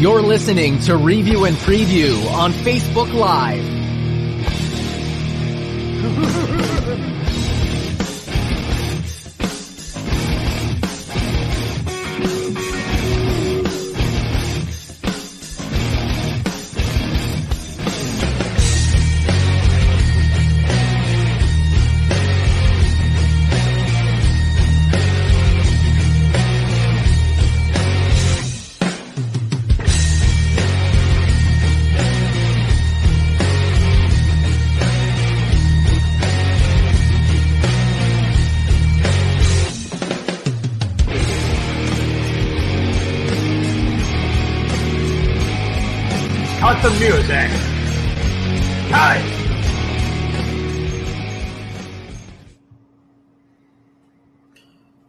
You're listening to Review and Preview on Facebook Live. music. Cut.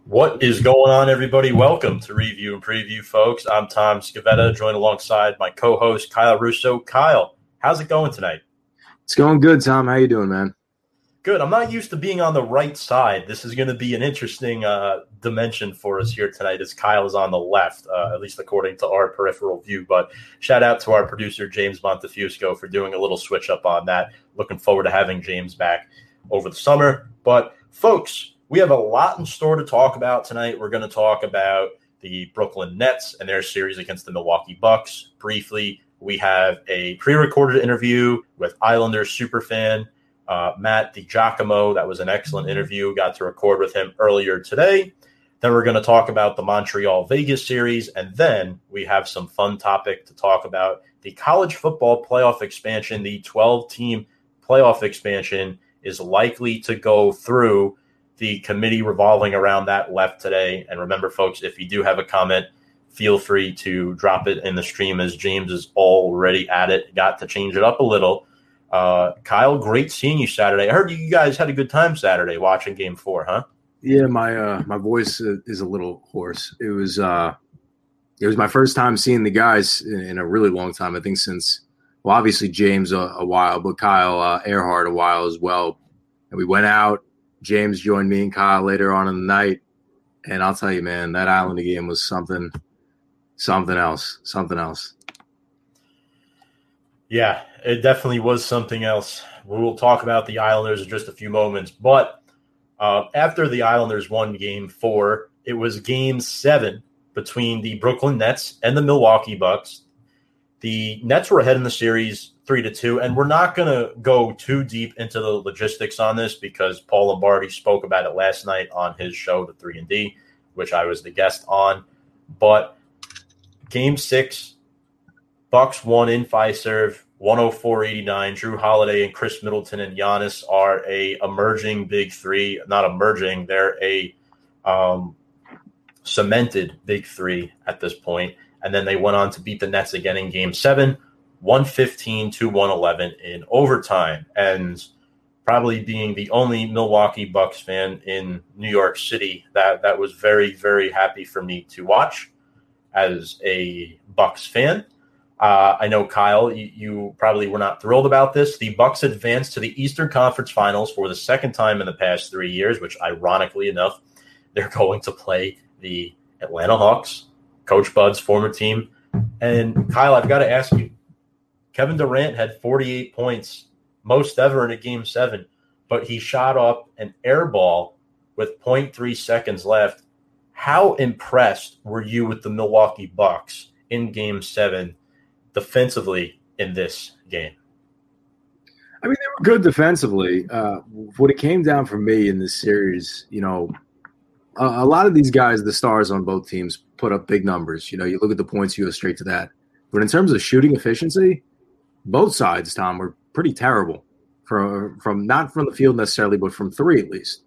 What is going on, everybody? Welcome to Review and Preview, folks. I'm Tom Scavetta, joined alongside my co-host Kyle Russo. Kyle, how's it going tonight? It's going good, Tom. How you doing, man? Good. I'm not used to being on the right side. This is going to be an interesting uh, dimension for us here tonight, as Kyle is on the left, uh, at least according to our peripheral view. But shout out to our producer James Montefusco for doing a little switch up on that. Looking forward to having James back over the summer. But folks, we have a lot in store to talk about tonight. We're going to talk about the Brooklyn Nets and their series against the Milwaukee Bucks. Briefly, we have a pre-recorded interview with Islanders superfan uh, Matt DiGiacomo. That was an excellent interview. Got to record with him earlier today. Then we're going to talk about the Montreal Vegas series, and then we have some fun topic to talk about the college football playoff expansion. The 12-team playoff expansion is likely to go through the committee revolving around that left today. And remember, folks, if you do have a comment, feel free to drop it in the stream as James is already at it. Got to change it up a little. Uh, Kyle, great seeing you Saturday. I heard you guys had a good time Saturday watching Game Four, huh? Yeah, my uh, my voice is a little hoarse. It was uh, it was my first time seeing the guys in, in a really long time. I think since well, obviously James a, a while, but Kyle uh, Earhart a while as well. And we went out. James joined me and Kyle later on in the night, and I'll tell you, man, that Islander game was something, something else, something else. Yeah, it definitely was something else. We will talk about the Islanders in just a few moments. But uh, after the Islanders won game four, it was game seven between the Brooklyn Nets and the Milwaukee Bucks. The Nets were ahead in the series three to two, and we're not going to go too deep into the logistics on this because Paul Lombardi spoke about it last night on his show, The Three and D, which I was the guest on. But game six, Bucks won in Fiserv, 104-89. Jrue Holiday and Khris Middleton and Giannis are a emerging big three. Not emerging, they're a um, cemented big three at this point. And then they went on to beat the Nets again in game seven, 115 to 111 in overtime. And probably being the only Milwaukee Bucks fan in New York City, that that was very, very happy for me to watch as a Bucks fan. Uh, I know Kyle, you, you, probably were not thrilled about this. The Bucks advanced to the Eastern Conference Finals for the second time in the past three years, which, ironically enough, they're going to play the Atlanta Hawks, Coach Bud's former team. And Kyle, I've got to ask you, Kevin Durant had 48 points, most ever in a game seven, but he shot up an air ball with 0.3 seconds left. How impressed were you with the Milwaukee Bucks in game seven? Defensively in this game? I mean, they were good defensively. Uh, what it came down for me in this series, you know, a, a, lot of these guys, the stars on both teams, put up big numbers. You know, you look at the points, you go straight to that. But in terms of shooting efficiency, both sides, Tom, were pretty terrible. From from not from the field necessarily, but from three at least.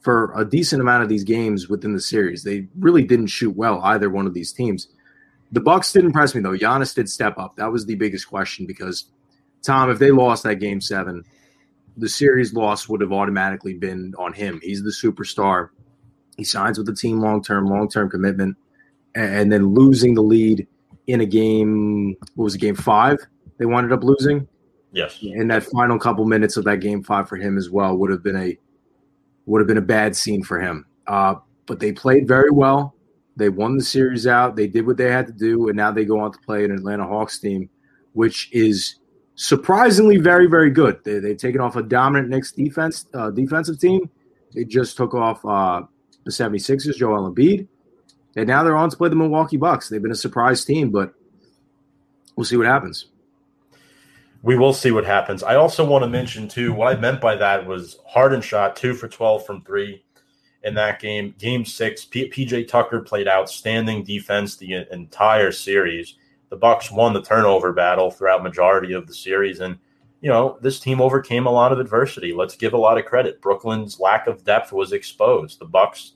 For a decent amount of these games within the series, they really didn't shoot well either one of these teams. The Bucks didn't impress me though. Giannis did step up. That was the biggest question because Tom, if they lost that game seven, the series loss would have automatically been on him. He's the superstar. He signs with the team long term, long term commitment, and then losing the lead in a game. What was it? Game five. They wound up losing. Yes. In that final couple minutes of that game five for him as well would have been a would have been a bad scene for him. Uh, but they played very well They won the series out. They did what they had to do, and now they go on to play an Atlanta Hawks team, which is surprisingly very, very good. They, they've taken off a dominant Knicks defense uh, defensive team. They just took off uh, the 76ers, Joel Embiid, and now they're on to play the Milwaukee Bucks. They've been a surprise team, but we'll see what happens. We will see what happens. I also want to mention too. What I meant by that was Harden shot two for twelve from three in that game. Game six, P- PJ Tucker played outstanding defense the entire series. The Bucks won the turnover battle throughout majority of the series, and you know this team overcame a lot of adversity. Let's give a lot of credit. Brooklyn's lack of depth was exposed. The Bucks,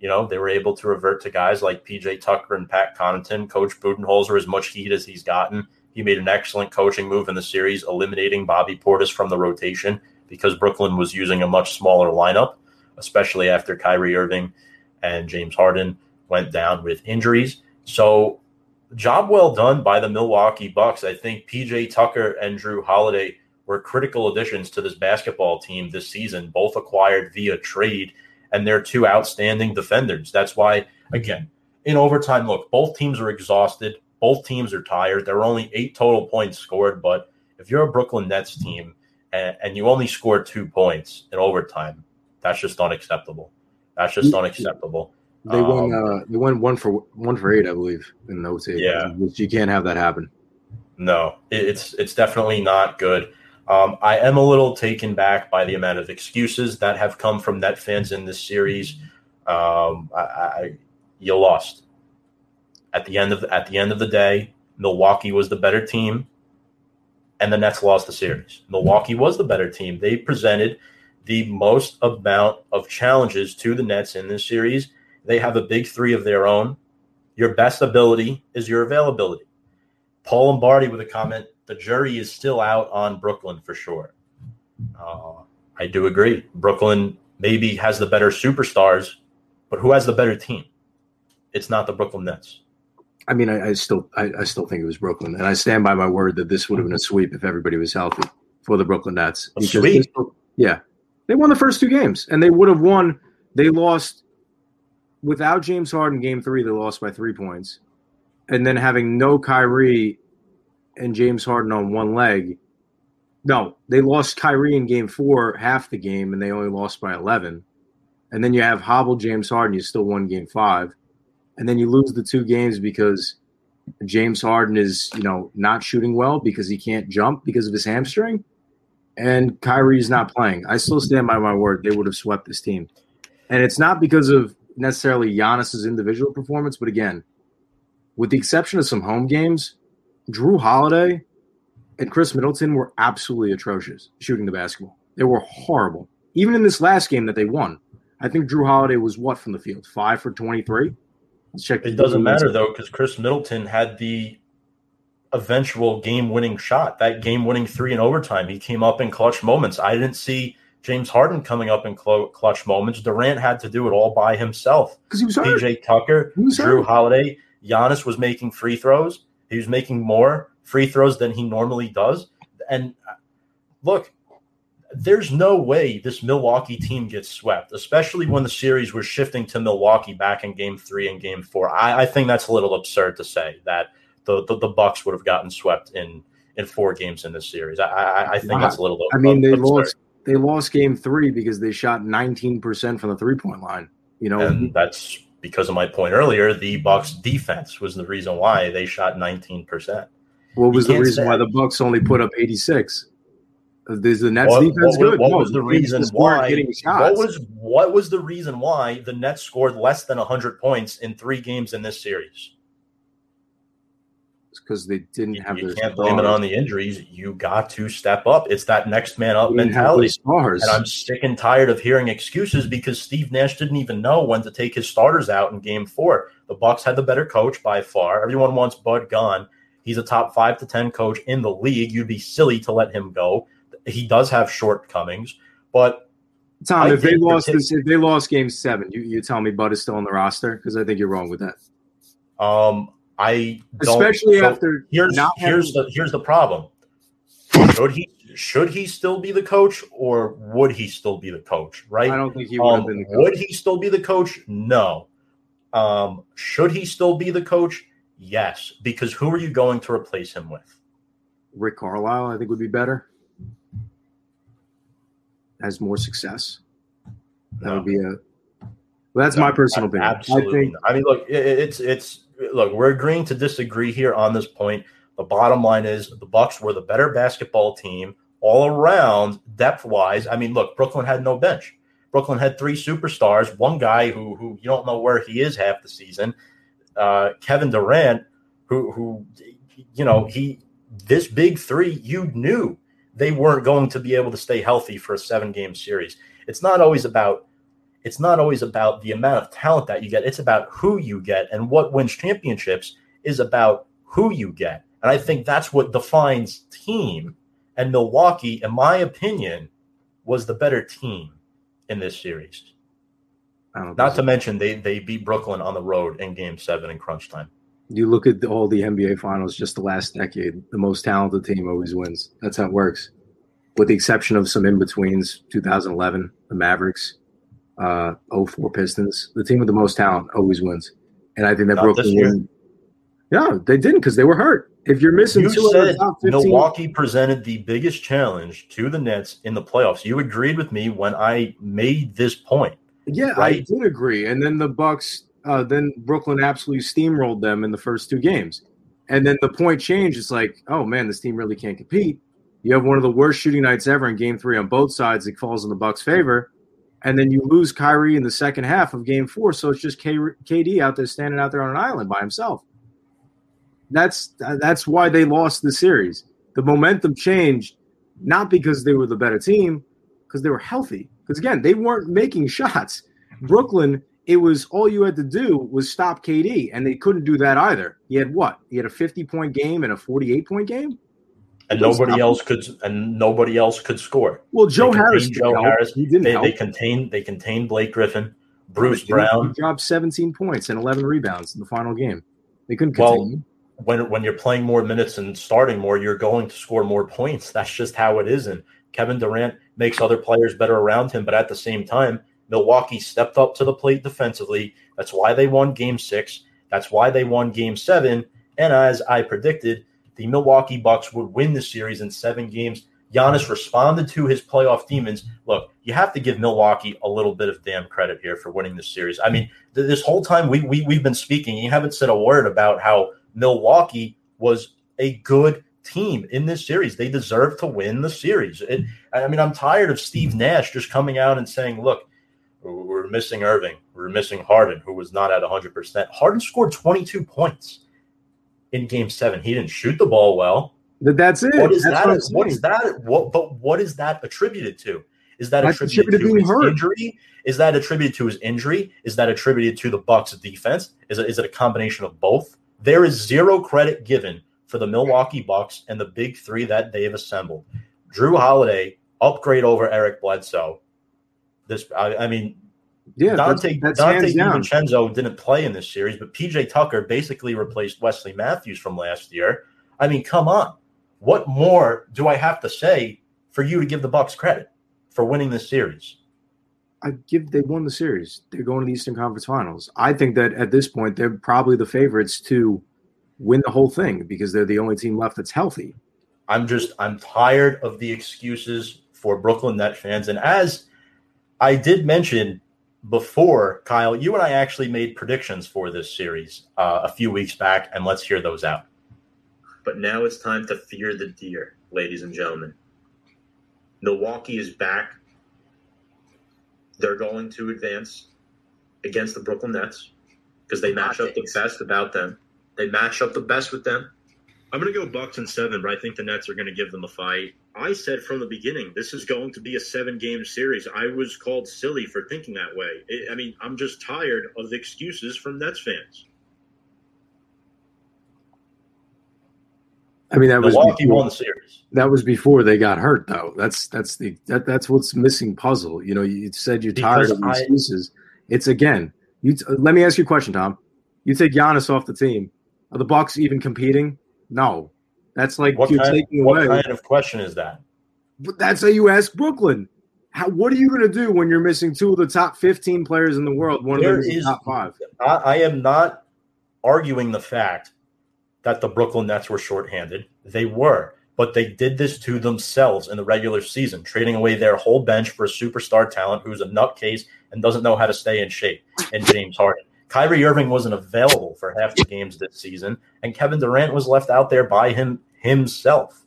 you know, they were able to revert to guys like PJ Tucker and Pat Connaughton. Coach Budenholzer, as much heat as he's gotten he made an excellent coaching move in the series, eliminating Bobby Portis from the rotation because Brooklyn was using a much smaller lineup, especially after Kyrie Irving and James Harden went down with injuries. So, job well done by the Milwaukee Bucks. I think PJ Tucker and Jrue Holiday were critical additions to this basketball team this season, both acquired via trade, and they're two outstanding defenders. That's why, again, in overtime, look, both teams are exhausted. Both teams are tired. There were only eight total points scored, but if you're a Brooklyn Nets team and, and you only scored two points in overtime, that's just unacceptable. That's just unacceptable. They won. Um, uh, they won one for one for eight, I believe, in those eight. Yeah, you can't have that happen. No, it's it's definitely not good. Um, I am a little taken back by the amount of excuses that have come from Net fans in this series. Um, I, I, you lost at the end of at the end of the day, Milwaukee was the better team, and the Nets lost the series. Milwaukee was the better team. They presented the most amount of challenges to the Nets in this series. They have a big three of their own. Your best ability is your availability. Paul Lombardi with a comment: the jury is still out on Brooklyn for sure. Uh, I do agree. Brooklyn maybe has the better superstars, but who has the better team? It's not the Brooklyn Nets. I mean, I, I still, I, I, still think it was Brooklyn, and I stand by my word that this would have been a sweep if everybody was healthy for the Brooklyn Nets. A sweep, this, yeah, they won the first two games, and they would have won. They lost without James Harden. Game three, they lost by three points, and then having no Kyrie and James Harden on one leg. No, they lost Kyrie in game four, half the game, and they only lost by eleven. And then you have hobbled James Harden, you still won game five and then you lose the two games because James Harden is, you know, not shooting well because he can't jump because of his hamstring, and Kyrie's not playing. I still stand by my word; they would have swept this team, and it's not because of necessarily Giannis's individual performance, but again, with the exception of some home games, Jrue Holiday and Khris Middleton were absolutely atrocious shooting the basketball. They were horrible. Even in this last game that they won, I think Jrue Holiday was what from the field? Five for 23? Let's check. It doesn't matter though because Khris Middleton had the eventual game-winning shot, that game-winning three in overtime. He came up in clutch moments. I didn't see James Harden coming up in cl- clutch moments. Durant had to do it all by himself because he was hurt. PJ Tucker, Jrue hurt. Holiday, Giannis was making free throws. He was making more free throws than he normally does. And uh, look, there's no way this Milwaukee team gets swept, especially when the series was shifting to Milwaukee back in game three and game four. I, I think that's a little absurd to say that the, the, the, Bucks would have gotten swept in in four games in this series. I, I, I think that's a little bit. I mean, they lost they lost game three because they shot 19% from the three point line. You know, and that's because of my point earlier. The Bucks defense was the reason why they shot 19%. What was the reason why the Bucks only put up 86? Uh, is the Nets what, defense what, good? What no, was the reason why? Getting shots. What was what was the reason why the Nets scored less than hundred points in three games in this series? Because they didn't you, have. You can't blame it on the injuries. You got to step up. It's that next man up mentality. Stars. And I'm sick and tired of hearing excuses because Steve Nash didn't even know when to take his starters out in Game Four. The Bucks had the better coach by far. Everyone wants Bud gone. He's a top five to ten coach in the league. You'd be silly to let him go he does have shortcomings, but Tom, I if they lost this, if they lost Game Seven, you, you tell me Bud is still on the roster because I think you're wrong with that. Um, I especially so after here's here's the here's the problem. Should he should he still be the coach or would he still be the coach? Right? I don't think he would um, have been. The coach. Would he still be the coach? No. Um, should he still be the coach? Yes, because who are you going to replace him with? Rick Carlisle, I think, would be better. Has more success. That No. would be a. Well, that's my personal opinion. Absolutely. I think. I mean, look, it, it's it's look, we're agreeing to disagree here on this point. The bottom line is the Bucks were the better basketball team all around, depth wise. I mean, look, Brooklyn had no bench. Brooklyn had three superstars. One guy who who you don't know where he is half the season, uh, Kevin Durant, who who you know he this big three you knew they weren't going to be able to stay healthy for a seven game series. It's not always about it's not always about the amount of talent that you get. It's about who you get and what wins championships is about who you get. And I think that's what defines team. And Milwaukee, in my opinion, was the better team in this series. Not to mention they they beat Brooklyn on the road in game seven in crunch time. you look at the, all the NBA finals just the last decade, the most talented team always wins. That's how it works. With the exception of some in betweens, 2011, the Mavericks, uh, 04 Pistons, the team with the most talent always wins. And I think that Not Brooklyn year. Yeah, they didn't because they were hurt. If you're missing You two of the said top 15, Milwaukee presented the biggest challenge to the Nets in the playoffs. You agreed with me when I made this point. yeah, I did agree. And then the Bucks, uh, then Brooklyn absolutely steamrolled them in the first two games. And then the point changed. It's like, oh man, this team really can't compete. You have one of the worst shooting nights ever in Game Three on both sides. It falls in the Bucks' favor, and then you lose Kyrie in the second half of Game Four. So it's just K- KD out there standing out there on an island by himself. That's that's why they lost the series. The momentum changed, not because they were the better team, because they were healthy. Because again, they weren't making shots. Brooklyn, it was all you had to do was stop KD, and they couldn't do that either. He had what? He had a 50 point game and a 48 point game. And nobody else could and nobody else could score. Well, Joe Harris, Joe help. Harris. he didn't They, help. they contained they contained Blake Griffin, Bruce Brown. dropped 17 points and 11 rebounds in the final game. They couldn't Well, contain him. when when you're playing more minutes and starting more, you're going to score more points. That's just how it is. And Kevin Durant makes other players better around him, but at the same time, Milwaukee stepped up to the plate defensively. That's why they won game six. That's why they won game seven. And as I predicted, the Milwaukee Bucks would win the series in seven games. Giannis responded to his playoff demons. Look, you have to give Milwaukee a little bit of damn credit here for winning this series. I mean, th- this whole time we, we we've been speaking, you haven't said a word about how Milwaukee was a good team in this series. They deserve to win the series. It, I mean, I'm tired of Steve Nash just coming out and saying, "Look, we're missing Irving, we're missing Harden, who was not at 100." percent Harden scored 22 points in Game Seven. He didn't shoot the ball well. That's it. What is That's that? what I'm what saying. is that? What? But what is that attributed to? Is that That's attributed, attributed to his hurt. injury? Is that attributed to his injury? Is that attributed to the Bucks' defense? Is it, is it a combination of both? There is zero credit given for the Milwaukee Bucks and the big three that they've assembled. Jrue Holiday upgrade over Eric Bledsoe. This, I, I mean, Yeah, Dante that's Dante hands down. DiVincenzo didn't play in this series, but PJ Tucker basically replaced Wesley Matthews from last year. I mean, come on. What more do I have to say for you to give the Bucks credit for winning this series? I give they won the series. They're going to the Eastern Conference Finals. I think that at this point they're probably the favorites to win the whole thing because they're the only team left that's healthy. I'm just I'm tired of the excuses for Brooklyn Net fans. And as I did mention before, Kyle, you and I actually made predictions for this series uh, a few weeks back, and let's hear those out. But now it's time to fear the deer, ladies and gentlemen. Milwaukee is back. They're going to advance against the Brooklyn Nets because they match up the best about them. They match up the best with them. I'm going to go Bucks in seven, but I think the Nets are going to give them a fight. I said from the beginning this is going to be a seven-game series. I was called silly for thinking that way. I I mean, I'm just tired of the excuses from Nets fans. I mean that was Milwaukee before, won the series. that was before they got hurt though. That's that's the that, that's what's missing puzzle. You know, you said you're tired of the I- excuses. It's again. You t- let me ask you a question, Tom. You take Giannis off the team. Are the Bucks even competing? No. That's like What you're kind, taking what away. kind of question is that? But that's how you ask Brooklyn. How, what are you going to do when you're missing two of the top 15 players in the world? One There of them is is- top five. I, I am not arguing the fact that the Brooklyn Nets were shorthanded. They were, but they did this to themselves in the regular season, trading away their whole bench for a superstar talent who's a nutcase and doesn't know how to stay in shape. And James Harden, Kyrie Irving wasn't available for half the games this season, and Kevin Durant was left out there by him himself.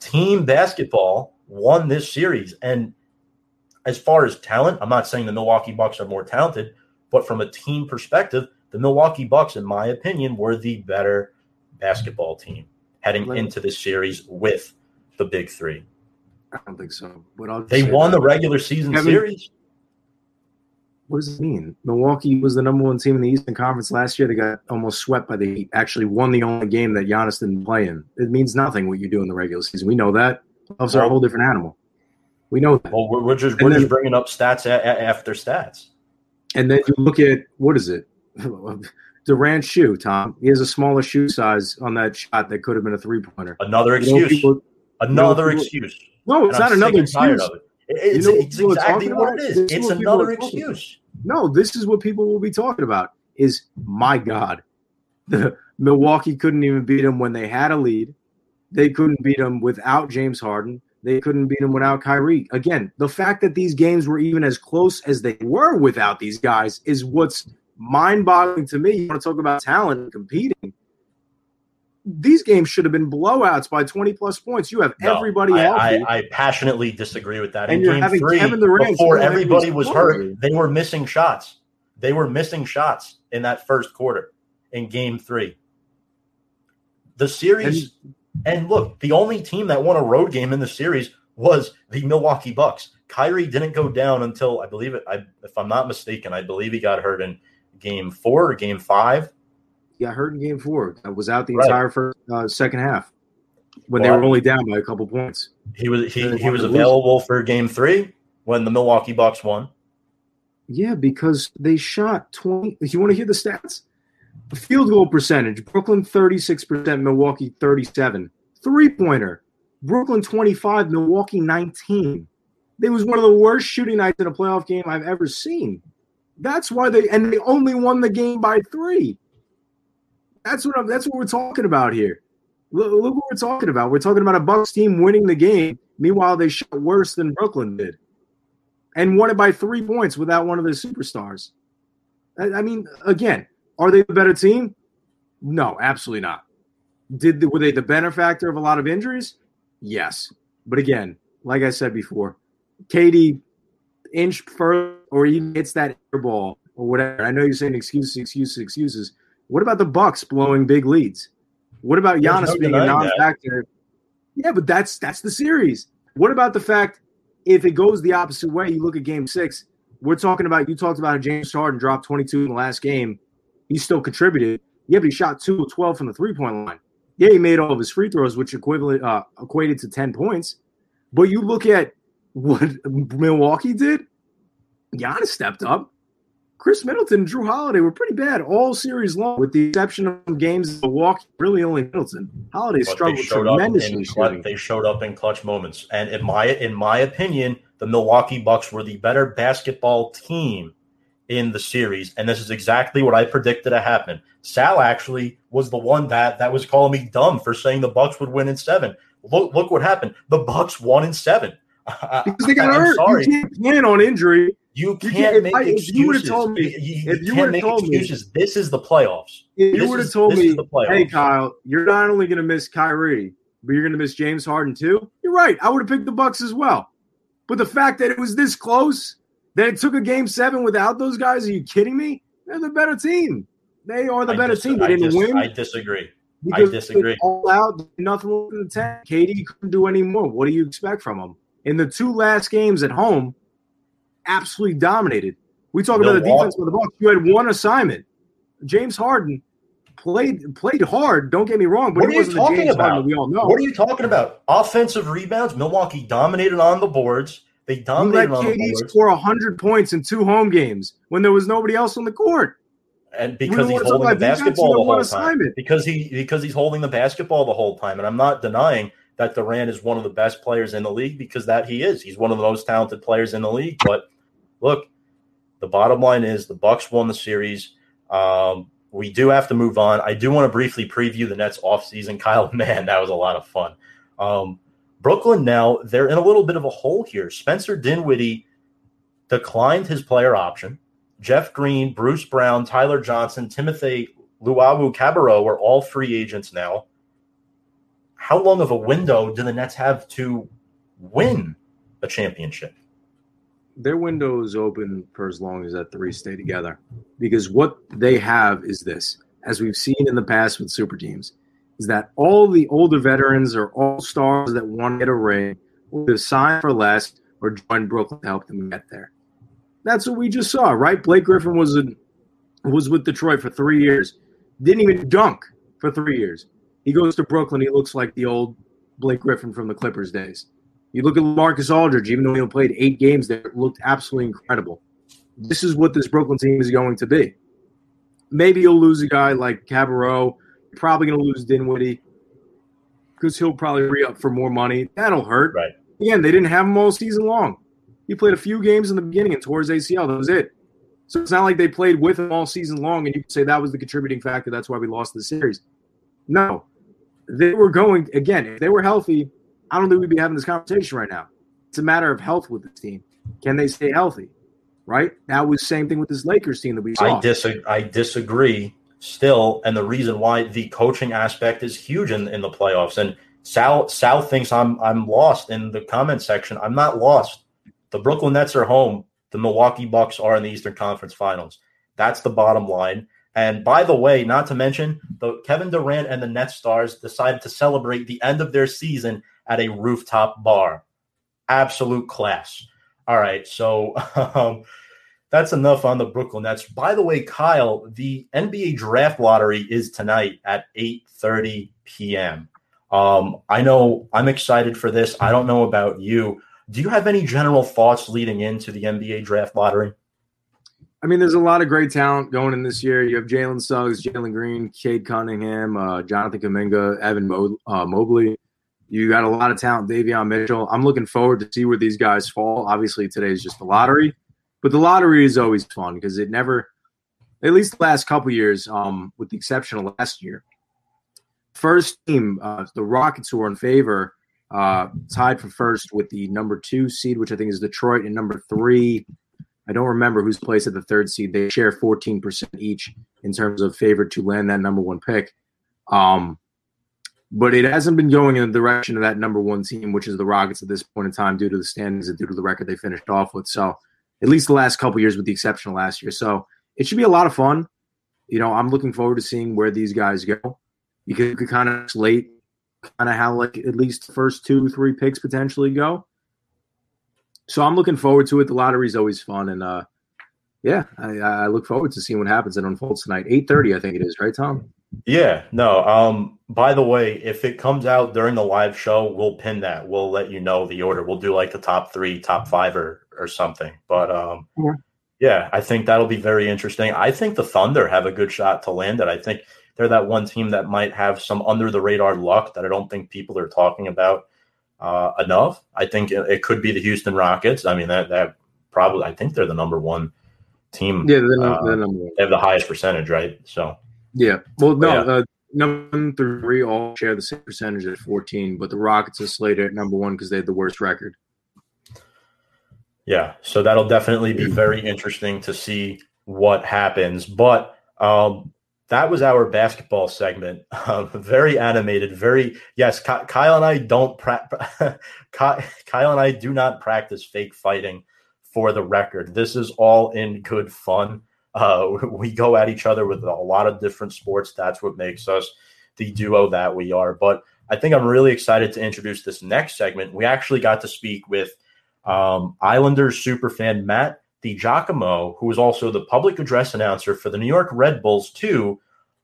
Team basketball won this series, and as far as talent, I'm not saying the Milwaukee Bucks are more talented, but from a team perspective, the Milwaukee Bucks, in my opinion, were the better basketball team heading Right. into this series with the big three. I don't think so. But I'll They won that. the regular season Kevin- series. What does it mean? Milwaukee was the number one team in the Eastern Conference last year. They got almost swept by the Heat. Actually, won the only game that Giannis didn't play in. It means nothing what you do in the regular season. We know that. Playoffs are a whole different animal. We know that. Well, we're, just we're then- just bringing up stats a, a- after stats. And then you look at what is it? Durant's shoe, Tom. He has a smaller shoe size on that shot that could have been a three pointer. Another excuse. Another people- excuse. no, it's And not I'm another excuse. of it. It- It's, You know it's exactly what about? it is. This It's people another excuse. No, this is what people will be talking about. Is my God, the Milwaukee couldn't even beat them when they had a lead. They couldn't beat them without James Harden. They couldn't beat them without Kyrie. Again, the fact that these games were even as close as they were without these guys is what's mind-boggling to me. You want to talk about talent and competing? These games should have been blowouts by 20 plus points. You have No, everybody I. I, I passionately disagree with that. And In you're game having three, before everybody was hurt, they were missing shots. They were missing shots in that first quarter in game three. The series, and, look, the only team that won a road game in the series was the Milwaukee Bucks. Kyrie didn't go down until I believe it. I, if I'm not mistaken, I believe he got hurt in game four or game five. He got hurt in game four. I was out the Right. entire first uh, second half when they were only down by a couple points. He was he, he was available for game three when the Milwaukee Bucks won. Yeah, because they shot 20. You want to hear the stats? The field goal percentage Brooklyn 36%, Milwaukee 37. Three pointer Brooklyn 25, Milwaukee 19. It was one of the worst shooting nights in a playoff game I've ever seen. That's why they and they only won the game by three. That's what I'm, that's what we're talking about here. Look, look what we're talking about. We're talking about a Bucks team winning the game. Meanwhile, they shot worse than Brooklyn did, and won it by three points without one of their superstars. I, I mean, again, are they a better team? No, absolutely not. Did the, were they the benefactor of a lot of injuries? Yes, but again, like I said before, KD inch further or even hits that air ball or whatever. I know you're saying excuses, excuses, excuses. What about the Bucks blowing big leads? What about Giannis no being a non-factor? Yeah, but that's that's the series. What about the fact if it goes the opposite way? You look at Game Six. We're talking about you talked about how James Harden dropped 22 in the last game. He still contributed. Yeah, but he shot two of 12 from the three point line. Yeah, he made all of his free throws, which equivalent uh, equated to 10 points. But you look at what Milwaukee did. Giannis stepped up. Khris Middleton and Jrue Holiday were pretty bad all series long, with the exception of games in Milwaukee. Really, only Middleton. Holiday but struggled tremendously. clutch, they showed up in clutch moments and in my in my opinion the milwaukee bucks were the better basketball team in the series and this is exactly what i predicted to happen sal actually was the one that that was calling me dumb for saying the bucks would win in seven look look what happened the bucks won in seven because they got I'm hurt. sorry. You can't plan on injury. You You can't make I- if you would've told me- You- if you would've make told me- excuses. This is the playoffs. If you would have told me, hey Kyle, you're not only going to miss Kyrie, but you're going to miss James Harden too. You're right. I would have picked the Bucks as well. But the fact that it was this close, that it took a game seven without those guys, are you kidding me? They're the better team. They are the I better dis- team. They I didn't dis- win I disagree. because disagree. all out, nothing than the ten. KD couldn't do any more. What do you expect from them? In the two last games at home, absolutely dominated. We talk about the defense of the Bucks. You had one assignment. James Harden played played hard. Don't get me wrong, but What he are you talking about? we all know. What are you talking about? Offensive rebounds. Milwaukee dominated on the boards. They you let dominated on the boards, score hundred points in two home games when there was nobody else on the court. and because he's holding the basketball the whole time. Because he because he's holding the basketball the whole time, and I'm not denying that Durant is one of the best players in the league because that he is. He's one of the most talented players in the league. But look, the bottom line is the Bucks won the series. Um, we do have to move on. I do want to briefly preview the Nets offseason. Kyle, man, that was a lot of fun. Um, Brooklyn now, they're in a little bit of a hole here. Spencer Dinwiddie declined his player option. Jeff Green, Bruce Brown, Tyler Johnson, Timothy Luwawu-Cabarrot are all free agents now. How long of a window do the Nets have to win a championship? Their window is open for as long as that three stay together. Because what they have is this, as we've seen in the past with super teams, is that all the older veterans or all stars that want to get a ring will sign for less or join Brooklyn to help them get there. That's what we just saw, right? Blake Griffin was in, was with Detroit for three years, didn't even dunk for three years. He goes to Brooklyn, he looks like the old Blake Griffin from the Clippers days. You look at Marcus Aldridge, even though he only played eight games there, looked absolutely incredible. This is what this Brooklyn team is going to be. Maybe you'll lose a guy like Cabarrot. You're probably going to lose Dinwiddie because he'll probably re up for more money. That'll hurt. Right. Again, they didn't have him all season long. He played a few games in the beginning and tore his ACL. That was it. So it's not like they played with him all season long, and you can say that was the contributing factor. That's why we lost the series. No, they were going again. If they were healthy, I don't think we'd be having this conversation right now. It's a matter of health with this team. Can they stay healthy? Right. That was the same thing with this Lakers team that we saw. I, dis- I disagree still, and the reason why the coaching aspect is huge in, in the playoffs. And Sal Sal thinks I'm I'm lost in the comment section. I'm not lost. The Brooklyn Nets are home. The Milwaukee Bucks are in the Eastern Conference Finals. That's the bottom line. And by the way, not to mention, the Kevin Durant and the Nets stars decided to celebrate the end of their season at a rooftop bar. Absolute class. All right, so um, that's enough on the Brooklyn Nets. By the way, Kyle, the NBA draft lottery is tonight at 8:30 p.m. Um, I know I'm excited for this. I don't know about you. Do you have any general thoughts leading into the NBA draft lottery? I mean, there's a lot of great talent going in this year. You have Jalen Suggs, Jalen Green, Cade Cunningham, uh, Jonathan Kuminga, Evan Mo- uh, Mobley. You got a lot of talent, Davion Mitchell. I'm looking forward to see where these guys fall. Obviously, today is just the lottery, but the lottery is always fun because it never, at least the last couple years, um, with the exception of last year, first team, uh, the Rockets who are in favor – uh, tied for first with the number two seed, which I think is Detroit, and number three. I don't remember who's placed at the third seed. They share 14% each in terms of favored to land that number one pick. Um, but it hasn't been going in the direction of that number one team, which is the Rockets at this point in time, due to the standings and due to the record they finished off with. So, at least the last couple years, with the exception of last year. So, it should be a lot of fun. You know, I'm looking forward to seeing where these guys go because you could kind of slate kind of how like at least first two, three picks potentially go. So I'm looking forward to it. The lottery is always fun, and uh, yeah, I, I look forward to seeing what happens and unfolds tonight. Eight thirty, I think it is, right, Tom? Yeah, no. Um, by the way, if it comes out during the live show, we'll pin that. We'll let you know the order. We'll do like the top three, top five, or or something. But um, yeah. yeah, I think that'll be very interesting. I think the Thunder have a good shot to land it. I think they're that one team that might have some under the radar luck that I don't think people are talking about uh, enough. I think it, it, could be the Houston Rockets. I mean, that that probably I think they're the number one team. Yeah, they're, uh, they're number one. They have the highest percentage, right? So yeah. Well, no, yeah. Uh, number three all share the same percentage at 14, but the Rockets are slated at number one because they had the worst record. Yeah, so that'll definitely be very interesting to see what happens. But um, that was our basketball segment. Um, very animated. Very yes. Kyle and I don't pra- Kyle and I do not practice fake fighting. For the record, this is all in good fun. Uh, we go at each other with a lot of different sports. That's what makes us the duo that we are. But I think I'm really excited to introduce this next segment. We actually got to speak with um, Islanders superfan Matt DiGiacomo, who is also the public address announcer for the New York Red Bulls, too,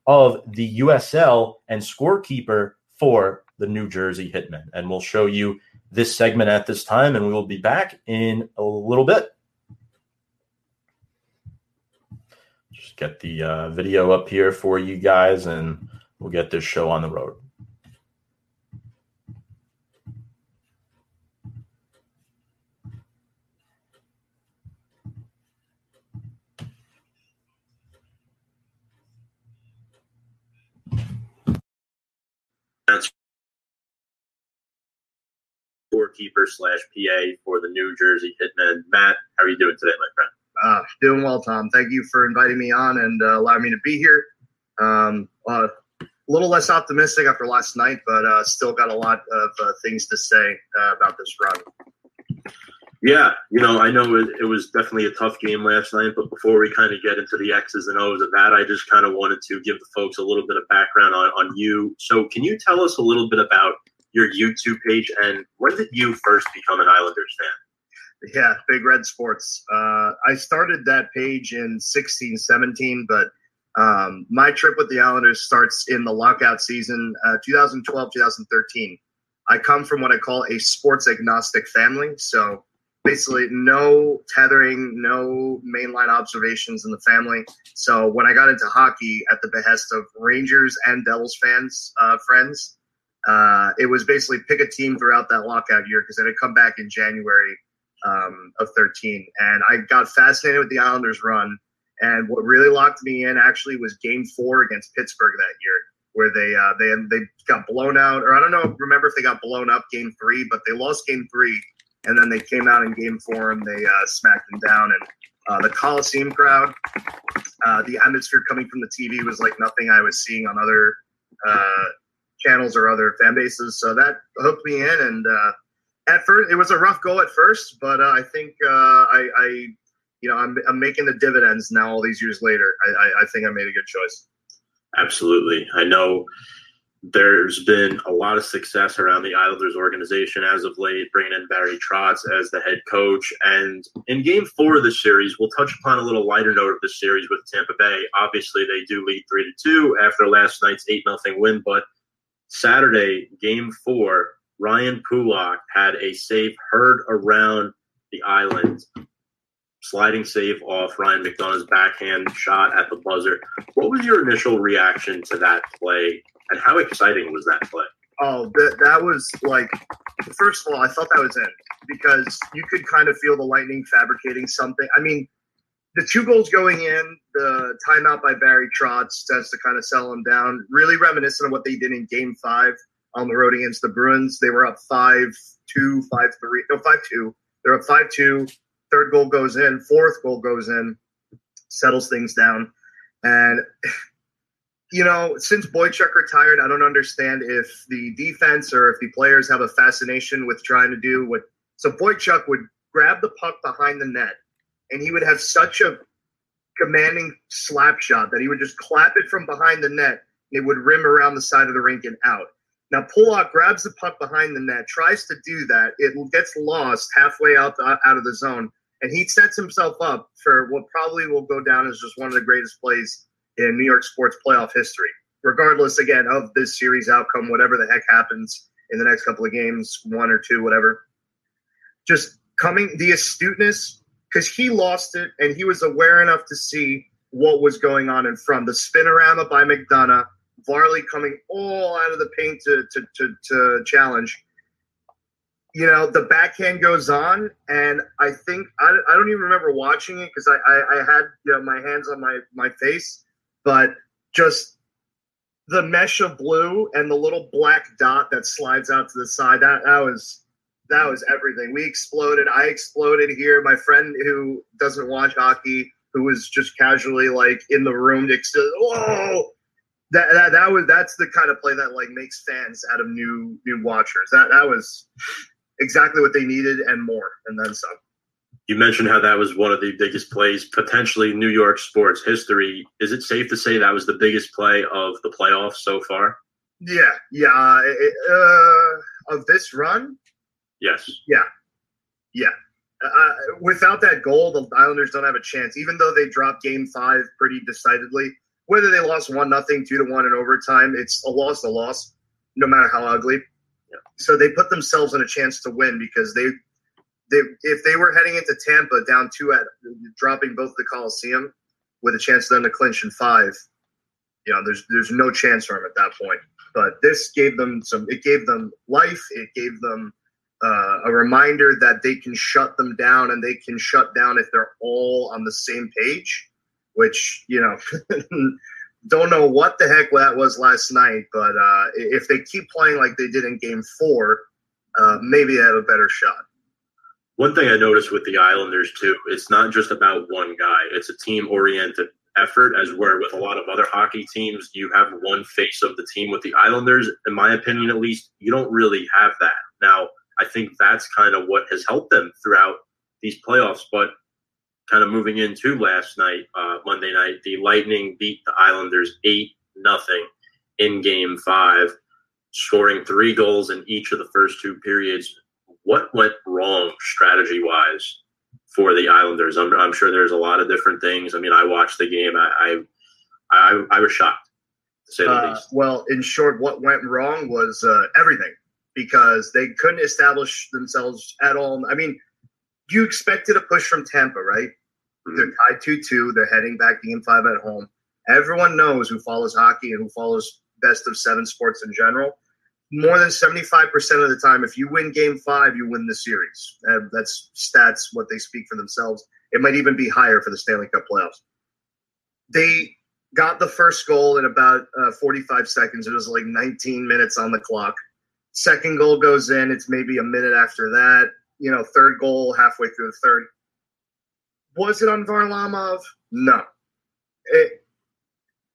of the USL and scorekeeper for the New Jersey Hitmen. And we'll show you this segment at this time, and we will be back in a little bit. just get the uh, video up here for you guys and we'll get this show on the road. That's goalkeeper slash PA for the New Jersey Hitmen. Matt, how are you doing today, my friend? Uh, doing well, Tom. Thank you for inviting me on and uh, allowing me to be here. Um, uh, a little less optimistic after last night, but uh, still got a lot of uh, things to say uh, about this run. Yeah, you know, I know it, it, was definitely a tough game last night, but before we kind of get into the X's and O's of that, I just kind of wanted to give the folks a little bit of background on, on you. So, can you tell us a little bit about your YouTube page and when did you first become an Islanders fan? Yeah, Big Red Sports. Uh, I started that page in 16, 17, but um, my trip with the Islanders starts in the lockout season, uh, 2012, 2013. I come from what I call a sports agnostic family. So, basically no tethering, no mainline observations in the family. So when I got into hockey at the behest of Rangers and Devils fans, uh, friends, uh, it was basically pick a team throughout that lockout year because it had come back in January um, of 13. And I got fascinated with the Islanders run. And what really locked me in actually was game four against Pittsburgh that year. Where they uh, they they got blown out, or I don't know, remember if they got blown up game three, but they lost game three and then they came out in game four and they uh, smacked them down. And uh, the Coliseum crowd, uh, the atmosphere coming from the TV was like nothing I was seeing on other uh, channels or other fan bases. So that hooked me in. And uh, at first, it was a rough go at first, but uh, I think I, I, you know, I'm, I'm making the dividends now all these years later. I, I, I think I made a good choice. Absolutely. I know there's been a lot of success around the Islanders organization as of late, bringing in Barry Trotz as the head coach. And in game four of the series, we'll touch upon a little lighter note of the series with Tampa Bay. Obviously, they do lead three to two after last night's eight nothing win. But Saturday, game four, Ryan Pulock had a save heard around the island. Sliding save off Ryan McDonagh's backhand shot at the buzzer. What was your initial reaction to that play and how exciting was that play? Oh, that, that was like, first of all, I thought that was in because you could kind of feel the Lightning fabricating something. I mean, the two goals going in, the timeout by Barry Trotz tends to kind of sell them down, really reminiscent of what they did in game five on the road against the Bruins. They were up 5 2, 5 3, no, 5 2. They're up 5 2. Third goal goes in, fourth goal goes in, settles things down. And you know, since Boychuk retired, I don't understand if the defense or if the players have a fascination with trying to do what. So Boychuk would grab the puck behind the net, and he would have such a commanding slap shot that he would just clap it from behind the net, and it would rim around the side of the rink and out. Now Pulock grabs the puck behind the net, tries to do that. It gets lost halfway out the, out of the zone, and he sets himself up for what probably will go down as just one of the greatest plays in New York sports playoff history. Regardless, again, of this series outcome, whatever the heck happens in the next couple of games, one or two, whatever. Just coming, the astuteness, because he lost it and he was aware enough to see what was going on in front. The spinorama by McDonagh, Varley coming all out of the paint to, to, to, to challenge. You know, the backhand goes on, and I think I, I don't even remember watching it because I, I, I had you know my hands on my my face, but just the mesh of blue and the little black dot that slides out to the side that that was that was everything. We exploded. I exploded here. My friend who doesn't watch hockey who was just casually like in the room to oh, whoa that, that that was that's the kind of play that like makes fans out of new new watchers that that was exactly what they needed and more and then some you mentioned how that was one of the biggest plays, potentially New York sports history. Is it safe to say that was the biggest play of the playoffs so far? Yeah, yeah. Uh, of this run? Yes. Yeah, yeah. Uh, without that goal, the Islanders don't have a chance. Even though they dropped Game Five pretty decidedly, whether they lost one nothing, two to one in overtime, it's a loss, a loss, no matter how ugly. Yeah. So they put themselves in a chance to win because they they, if they were heading into Tampa down two at dropping both the Coliseum with a chance then to clinch in five, you know, there's there's no chance for them at that point. But this gave them some. It gave them life. It gave them uh, a reminder that they can shut them down, and they can shut down if they're all on the same page. Which you know, don't know what the heck that was last night, but uh, if they keep playing like they did in Game Four uh, maybe they have a better shot. One thing I noticed with the Islanders too, it's not just about one guy. It's a team oriented effort, as where with a lot of other hockey teams, you have one face of the team. With the Islanders, in my opinion at least, you don't really have that. Now, I think that's kind of what has helped them throughout these playoffs. But kind of moving into last night, uh, Monday night, the Lightning beat the Islanders eight nothing in Game Five, scoring three goals in each of the first two periods. What went wrong strategy wise for the Islanders? I'm, I'm, sure there's a lot of different things. I mean, I watched the game. I I, I, I was shocked to say the uh, least. Well, in short, what went wrong was uh, everything because they couldn't establish themselves at all. I mean, you expected a push from Tampa, right? Mm-hmm. They're tied 2 2. They're heading back to game five at home. Everyone knows who follows hockey and who follows best of seven sports in general. More than 75% of the time, if you win game five, you win the series. That's stats, what they speak for themselves. It might even be higher for the Stanley Cup playoffs. They got the first goal in about uh, 45 seconds. It was like 19 minutes on the clock. Second goal goes in. It's maybe a minute after that. You know, third goal halfway through the third. Was it on Varlamov? No. It,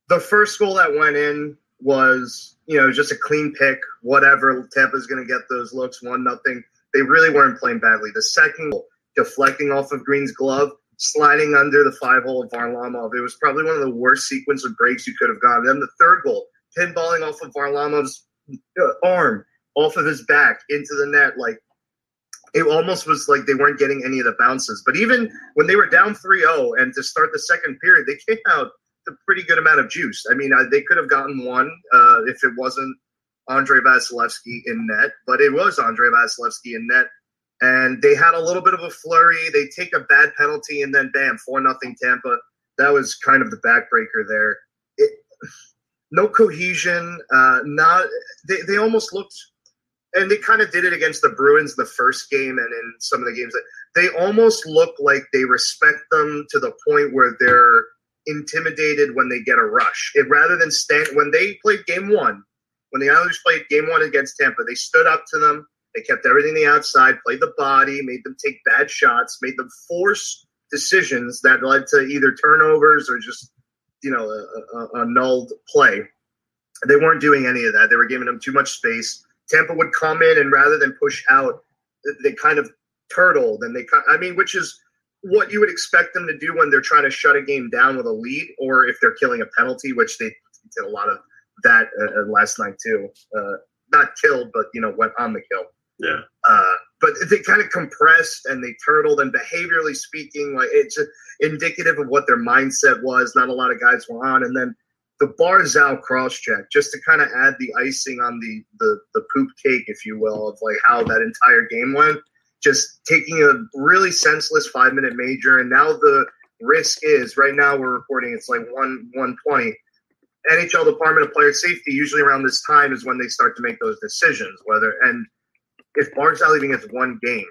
the first goal that went in was, you know, just a clean pick. Whatever. Tampa's going to get those looks. One nothing. They really weren't playing badly. The second goal, deflecting off of Green's glove, sliding under the five hole of Varlamov. It was probably one of the worst sequence of breaks you could have gotten. Then the third goal, pinballing off of Varlamov's uh, arm off of his back into the net. Like it almost was like they weren't getting any of the bounces. But even when they were down 3-0 and to start the second period, they came out with a pretty good amount of juice. I mean, uh, they could have gotten one uh, if it wasn't Andre Vasilevskiy in net, but it was Andre Vasilevskiy in net. And they had a little bit of a flurry. They take a bad penalty, and then bam, four nothing Tampa. That was kind of the backbreaker there. It, no cohesion. Uh, not they, they almost looked and they kind of did it against the Bruins the first game and in some of the games that they almost look like they respect them to the point where they're intimidated when they get a rush. It rather than stand when they played game one, when the Islanders played game one against Tampa, they stood up to them. They kept everything the outside, played the body, made them take bad shots, made them force decisions that led to either turnovers or just you know a, a, a nulled play. They weren't doing any of that. They were giving them too much space Tampa would come in and rather than push out, they kind of turtled and they, I mean, which is what you would expect them to do when they're trying to shut a game down with a lead or if they're killing a penalty, which they did a lot of that uh, uh, last night too. Uh, not killed, but you know went on the kill. Yeah. Uh, but they kind of compressed and they turtled, and behaviorally speaking, like it's indicative of what their mindset was. Not a lot of guys were on, and then the Barzal cross check, just to kind of add the icing on the, the the poop cake, if you will, of like how that entire game went. Just taking a really senseless five minute major, and now the risk is right now we're reporting it's like one one twenty. NHL Department of Player Safety usually around this time is when they start to make those decisions. Whether and if Barzal even gets one game,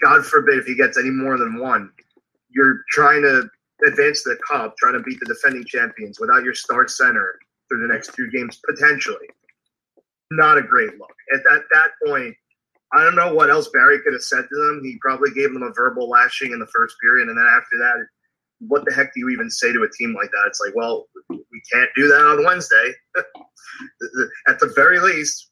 God forbid if he gets any more than one, you're trying to advance to the cup, trying to beat the defending champions without your star center through the next two games potentially. Not a great look. At that that point, I don't know what else Barry could have said to them. He probably gave them a verbal lashing in the first period, and then after that, what the heck do you even say to a team like that? It's like, well, we can't do that on Wednesday. At the very least,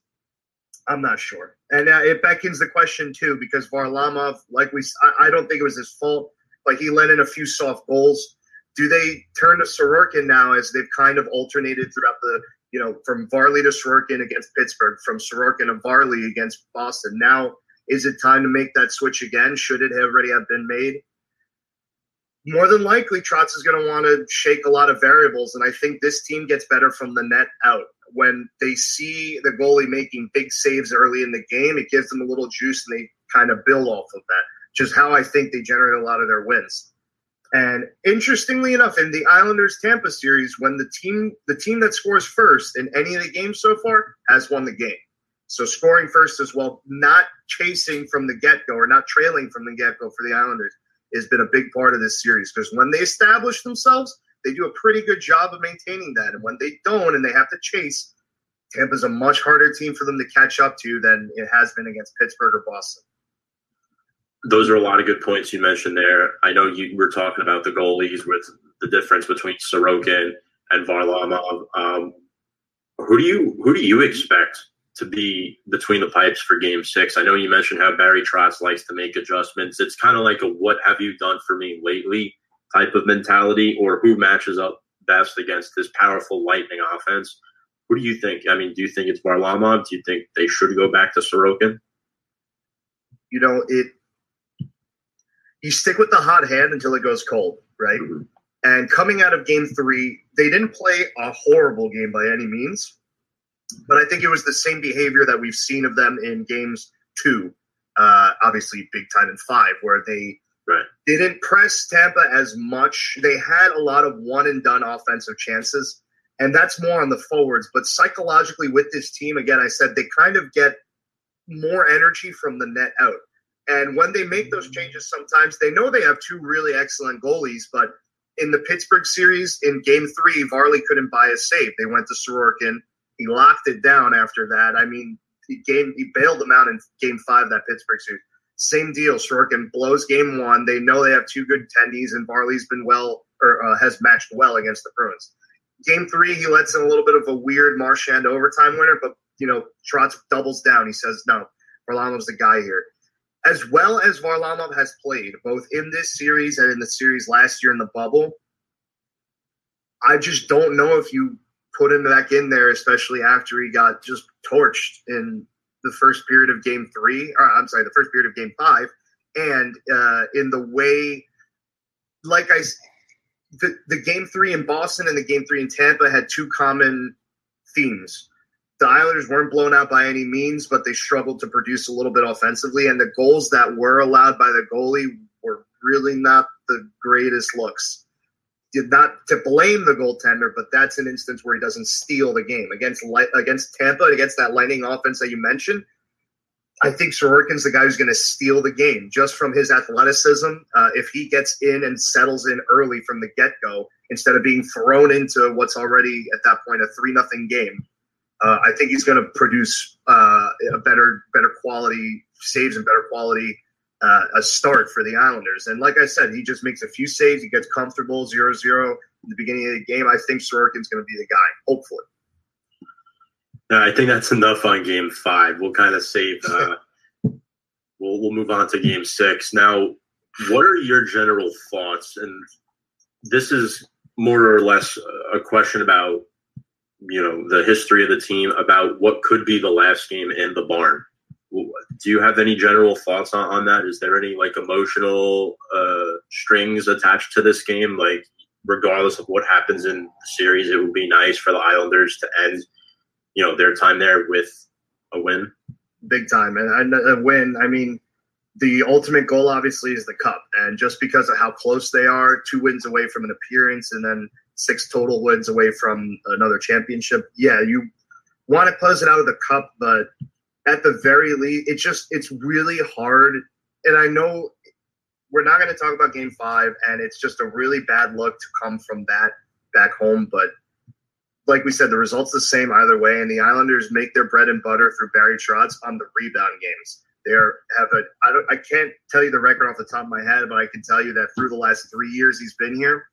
I'm not sure. And uh, it beckons the question too, because Varlamov, like we, I, I don't think it was his fault. Like he let in a few soft goals. Do they turn to Sorokin now as they've kind of alternated throughout the, you know, from Varley to Sorokin against Pittsburgh, from Sorokin to Varley against Boston? Now, is it time to make that switch again? Should it already have been made? More than likely, Trotz is going to want to shake a lot of variables, and I think this team gets better from the net out. When they see the goalie making big saves early in the game, it gives them a little juice, and they kind of build off of that is how I think they generate a lot of their wins. And interestingly enough, in the Islanders Tampa series, when the team the team that scores first in any of the games so far has won the game. So scoring first as well, not chasing from the get go or not trailing from the get go for the Islanders has been a big part of this series because when they establish themselves, they do a pretty good job of maintaining that. And when they don't and they have to chase, Tampa's a much harder team for them to catch up to than it has been against Pittsburgh or Boston. Those are a lot of good points you mentioned there. I know you were talking about the goalies with the difference between Sorokin and Varlamov. Um, who do you who do you expect to be between the pipes for Game Six? I know you mentioned how Barry Trotz likes to make adjustments. It's kind of like a "What have you done for me lately?" type of mentality, or who matches up best against this powerful Lightning offense. Who do you think? I mean, do you think it's Varlamov? Do you think they should go back to Sorokin? You know, it. You stick with the hot hand until it goes cold, right? Mhm. And coming out of game three, they didn't play a horrible game by any means. But I think it was the same behavior that we've seen of them in games two, uh, obviously big time in five, where they Right. didn't press Tampa as much. They had a lot of one and done offensive chances, and that's more on the forwards. But psychologically, with this team, again, I said they kind of get more energy from the net out. And when they make those changes, sometimes they know they have two really excellent goalies, but in the Pittsburgh series, in game three, Varley couldn't buy a save. They went to Sorokin. He locked it down after that. I mean, he, game, he bailed them out in game five that Pittsburgh series. Same deal. Sorokin blows game one. They know they have two good tendies, and Varley's been well or uh, has matched well against the Bruins. Game three, he lets in a little bit of a weird Marchand overtime winner, but you know Trotz doubles down. He says, "No, Varlamov's the guy here." As well as Varlamov has played both in this series and in the series last year in the bubble, I just don't know if you put him back in there, especially after he got just torched in the first period of game three, or I'm sorry, the first period of game five, and uh, in the way, like I, the, the game three in Boston and the game three in Tampa had two common themes. The Islanders weren't blown out by any means, but they struggled to produce a little bit offensively, and the goals that were allowed by the goalie were really not the greatest looks did not to blame the goaltender, but that's an instance where he doesn't steal the game against against Tampa against that Lightning offense that you mentioned. I think Sorokin's the guy who's going to steal the game just from his athleticism. Uh, if he gets in and settles in early from the get go instead of being thrown into what's already at that point a three nothing game, uh, I think he's going to produce uh, a better better quality saves and better quality uh, a start for the Islanders. And like I said, he just makes a few saves. He gets comfortable 0 0 in the beginning of the game. I think Sorokin's going to be the guy, hopefully. No, I think that's enough on game five. We'll kind of save. Uh, we'll we'll move on to game six now. What are your general thoughts? And this is more or less a question about you know the history of the team about what could be the last game in the barn. Do you have any general thoughts on, on that? Is there any like emotional uh, strings attached to this game? Like, regardless of what happens in the series, it would be nice for the Islanders to end you know their time there with a win. Big time. And and a win, I mean, the ultimate goal obviously is the cup. And just because of how close they are, two wins away from an appearance and then six total wins away from another championship, yeah, you want to close it out of the cup, but at the very least, it's just it's really hard. And I know we're not going to talk about game five, and it's just a really bad look to come from that back home. But like we said, the result's the same either way, and the Islanders make their bread and butter through Barry Trotz on the rebound games. They have a I don't I can't tell you the record off the top of my head, but I can tell you that through the last three years he's been here,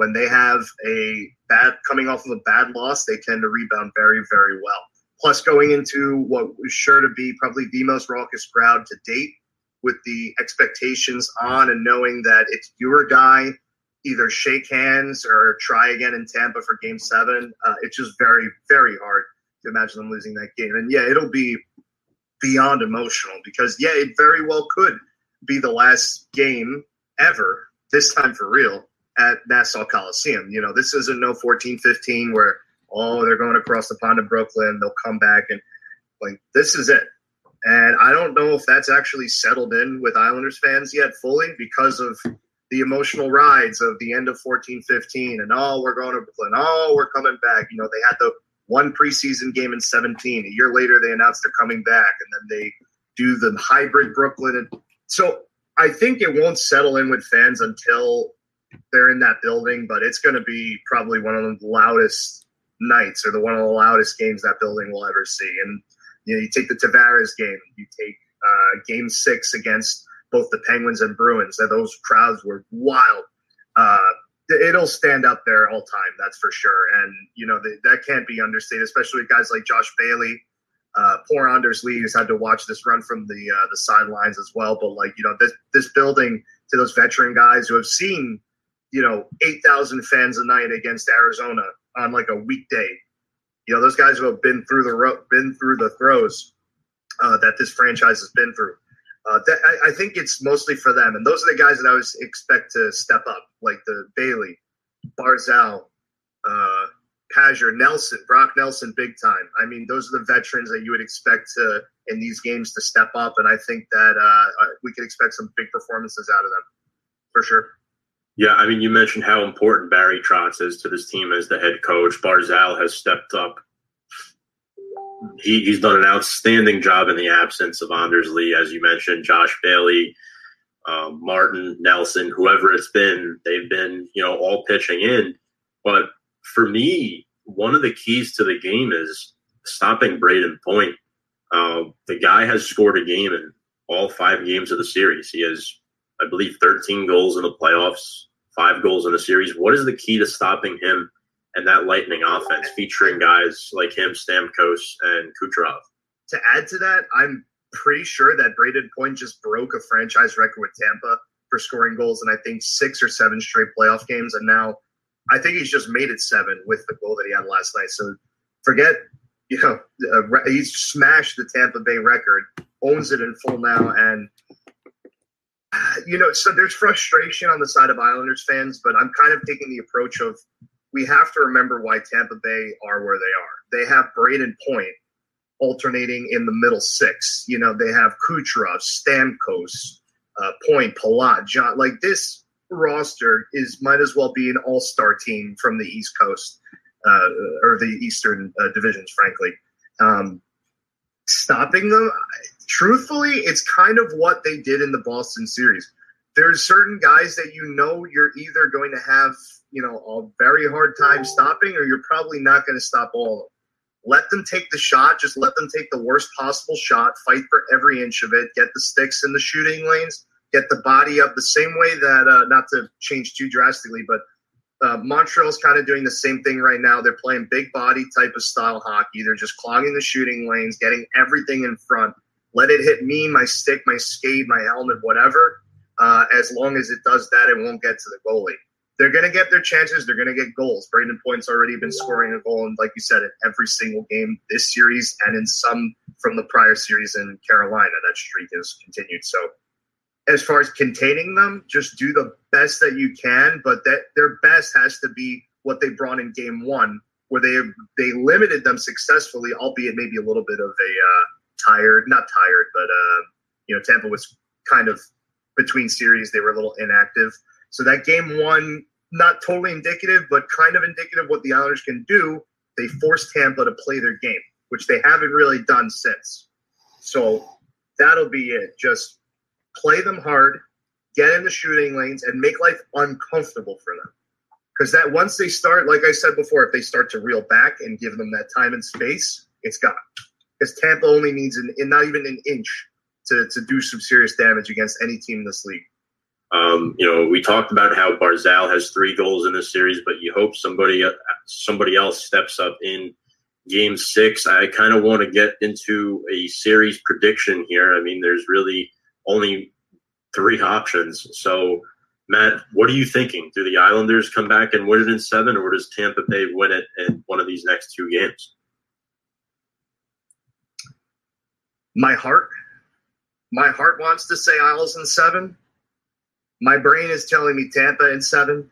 when they have a bad coming off of a bad loss, they tend to rebound very very well. Plus, going into what was sure to be probably the most raucous crowd to date, with the expectations on and knowing that it's your guy either shake hands or try again in Tampa for game seven. Uh, it's just very, very hard to imagine them losing that game. And yeah, it'll be beyond emotional because, yeah, it very well could be the last game ever, this time for real, at Nassau Coliseum. You know, this isn't no 14 15 where, oh, they're going across the pond to Brooklyn, they'll come back and like, this is it. And I don't know if that's actually settled in with Islanders fans yet fully because of the emotional rides of the end of 14 15 and oh we're going to brooklyn oh we're coming back you know they had the one preseason game in 17 a year later they announced they're coming back and then they do the hybrid brooklyn and so i think it won't settle in with fans until they're in that building but it's going to be probably one of the loudest nights or the one of the loudest games that building will ever see. And you know, you take the Tavares game, you take uh, Game Six against both the Penguins and Bruins, and those crowds were wild. Uh, it'll stand up there all time, that's for sure. And you know the, that can't be understated, especially with guys like Josh Bailey. Uh, poor Anders Lee has had to watch this run from the uh, the sidelines as well. But like you know, this this building to those veteran guys who have seen you know eight thousand fans a night against Arizona on like a weekday. You know, those guys who have been through the ro- been through the throws uh, that this franchise has been through. Uh, that, I, I, think it's mostly for them, and those are the guys that I always expect to step up, like the Bailey, Barzal, uh, Pageau, Nelson, Brock Nelson, big time. I mean, those are the veterans that you would expect to in these games to step up, and I think that uh, uh we can expect some big performances out of them for sure. Yeah, I mean, you mentioned how important Barry Trotz is to this team as the head coach. Barzal has stepped up he, he's done an outstanding job in the absence of Anders Lee, as you mentioned, Josh Bailey, um, Martin Nelson, whoever it's been, they've been you know all pitching in. But for me, one of the keys to the game is stopping Brayden Point. Uh, the guy has scored a game in all five games of the series. He has, I believe, 13 goals in the playoffs, five goals in the series. What is the key to stopping him? and that lightning offense featuring guys like him, Stamkos, and Kucherov. To add to that, I'm pretty sure that Brayden Point just broke a franchise record with Tampa for scoring goals in I think six or seven straight playoff games, and now I think he's just made it seven with the goal that he had last night. So forget, you know, uh, he's smashed the Tampa Bay record, owns it in full now, and you know, so there's frustration on the side of Islanders fans, but I'm kind of taking the approach of we have to remember why Tampa Bay are where they are. They have Brayden Point alternating in the middle six. You know, they have Kucherov, Stamkos, uh, Point, Palat, John. Like this roster is might as well be an all star team from the East Coast uh, or the Eastern uh, divisions, frankly. Um, stopping them, truthfully, it's kind of what they did in the Boston series. There's certain guys that you know you're either going to have you know a very hard time stopping, or you're probably not going to stop all of them. Let them take the shot. Just let them take the worst possible shot. Fight for every inch of it. Get the sticks in the shooting lanes. Get the body up the same way that uh, not to change too drastically, but uh, Montreal's kind of doing the same thing right now. They're playing big body type of style hockey. They're just clogging the shooting lanes, getting everything in front. Let it hit me, my stick, my skate, my helmet, whatever. Uh, as long as it does that, it won't get to the goalie they're going to get their chances. They're going to get goals. Brayden Point's already been scoring a goal, and like you said, in every single game this series and in some from the prior series in Carolina. That streak has continued. So, as far as containing them, just do the best that you can. But that their best has to be what they brought in Game One, where they they limited them successfully, albeit maybe a little bit of a uh, tired, not tired, but uh, you know, Tampa was kind of between series. They were a little inactive. So that game one not totally indicative, but kind of indicative what the Islanders can do. They forced Tampa to play their game, which they haven't really done since. So that'll be it. Just play them hard, get in the shooting lanes, and make life uncomfortable for them. Because that once they start, like I said before, if they start to reel back and give them that time and space, it's gone. Because Tampa only needs an, not even an inch to, to do some serious damage against any team in this league. Um, you know, we talked about how Barzal has three goals in this series, but you hope somebody somebody else steps up in Game Six. I kind of want to get into a series prediction here. I mean, there's really only three options. So, Matt, what are you thinking? Do the Islanders come back and win it in seven, or does Tampa Bay win it in one of these next two games? My heart, my heart wants to say Isles in seven my brain is telling me Tampa in seven,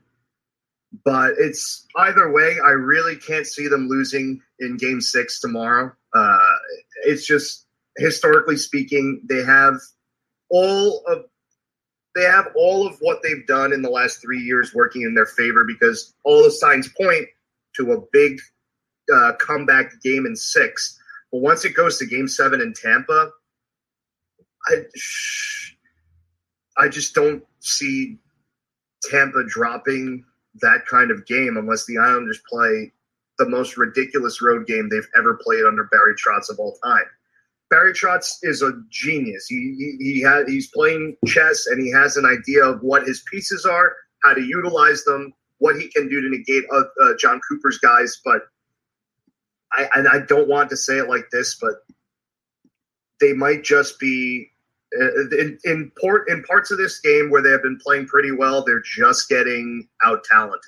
but it's either way. I really can't see them losing in Game Six tomorrow. Uh, it's just historically speaking, they have all of they have all of what they've done in the last three years working in their favor because all the signs point to a big uh, comeback game in six. But once it goes to Game Seven in Tampa, I. I just don't see Tampa dropping that kind of game unless the Islanders play the most ridiculous road game they've ever played under Barry Trotz of all time. Barry Trotz is a genius. He he, he had he's playing chess and he has an idea of what his pieces are, how to utilize them, what he can do to negate uh, uh, Jon Cooper's guys. But I and I don't want to say it like this, but they might just be uh, in in, port, in parts of this game where they have been playing pretty well. They're just getting out talented.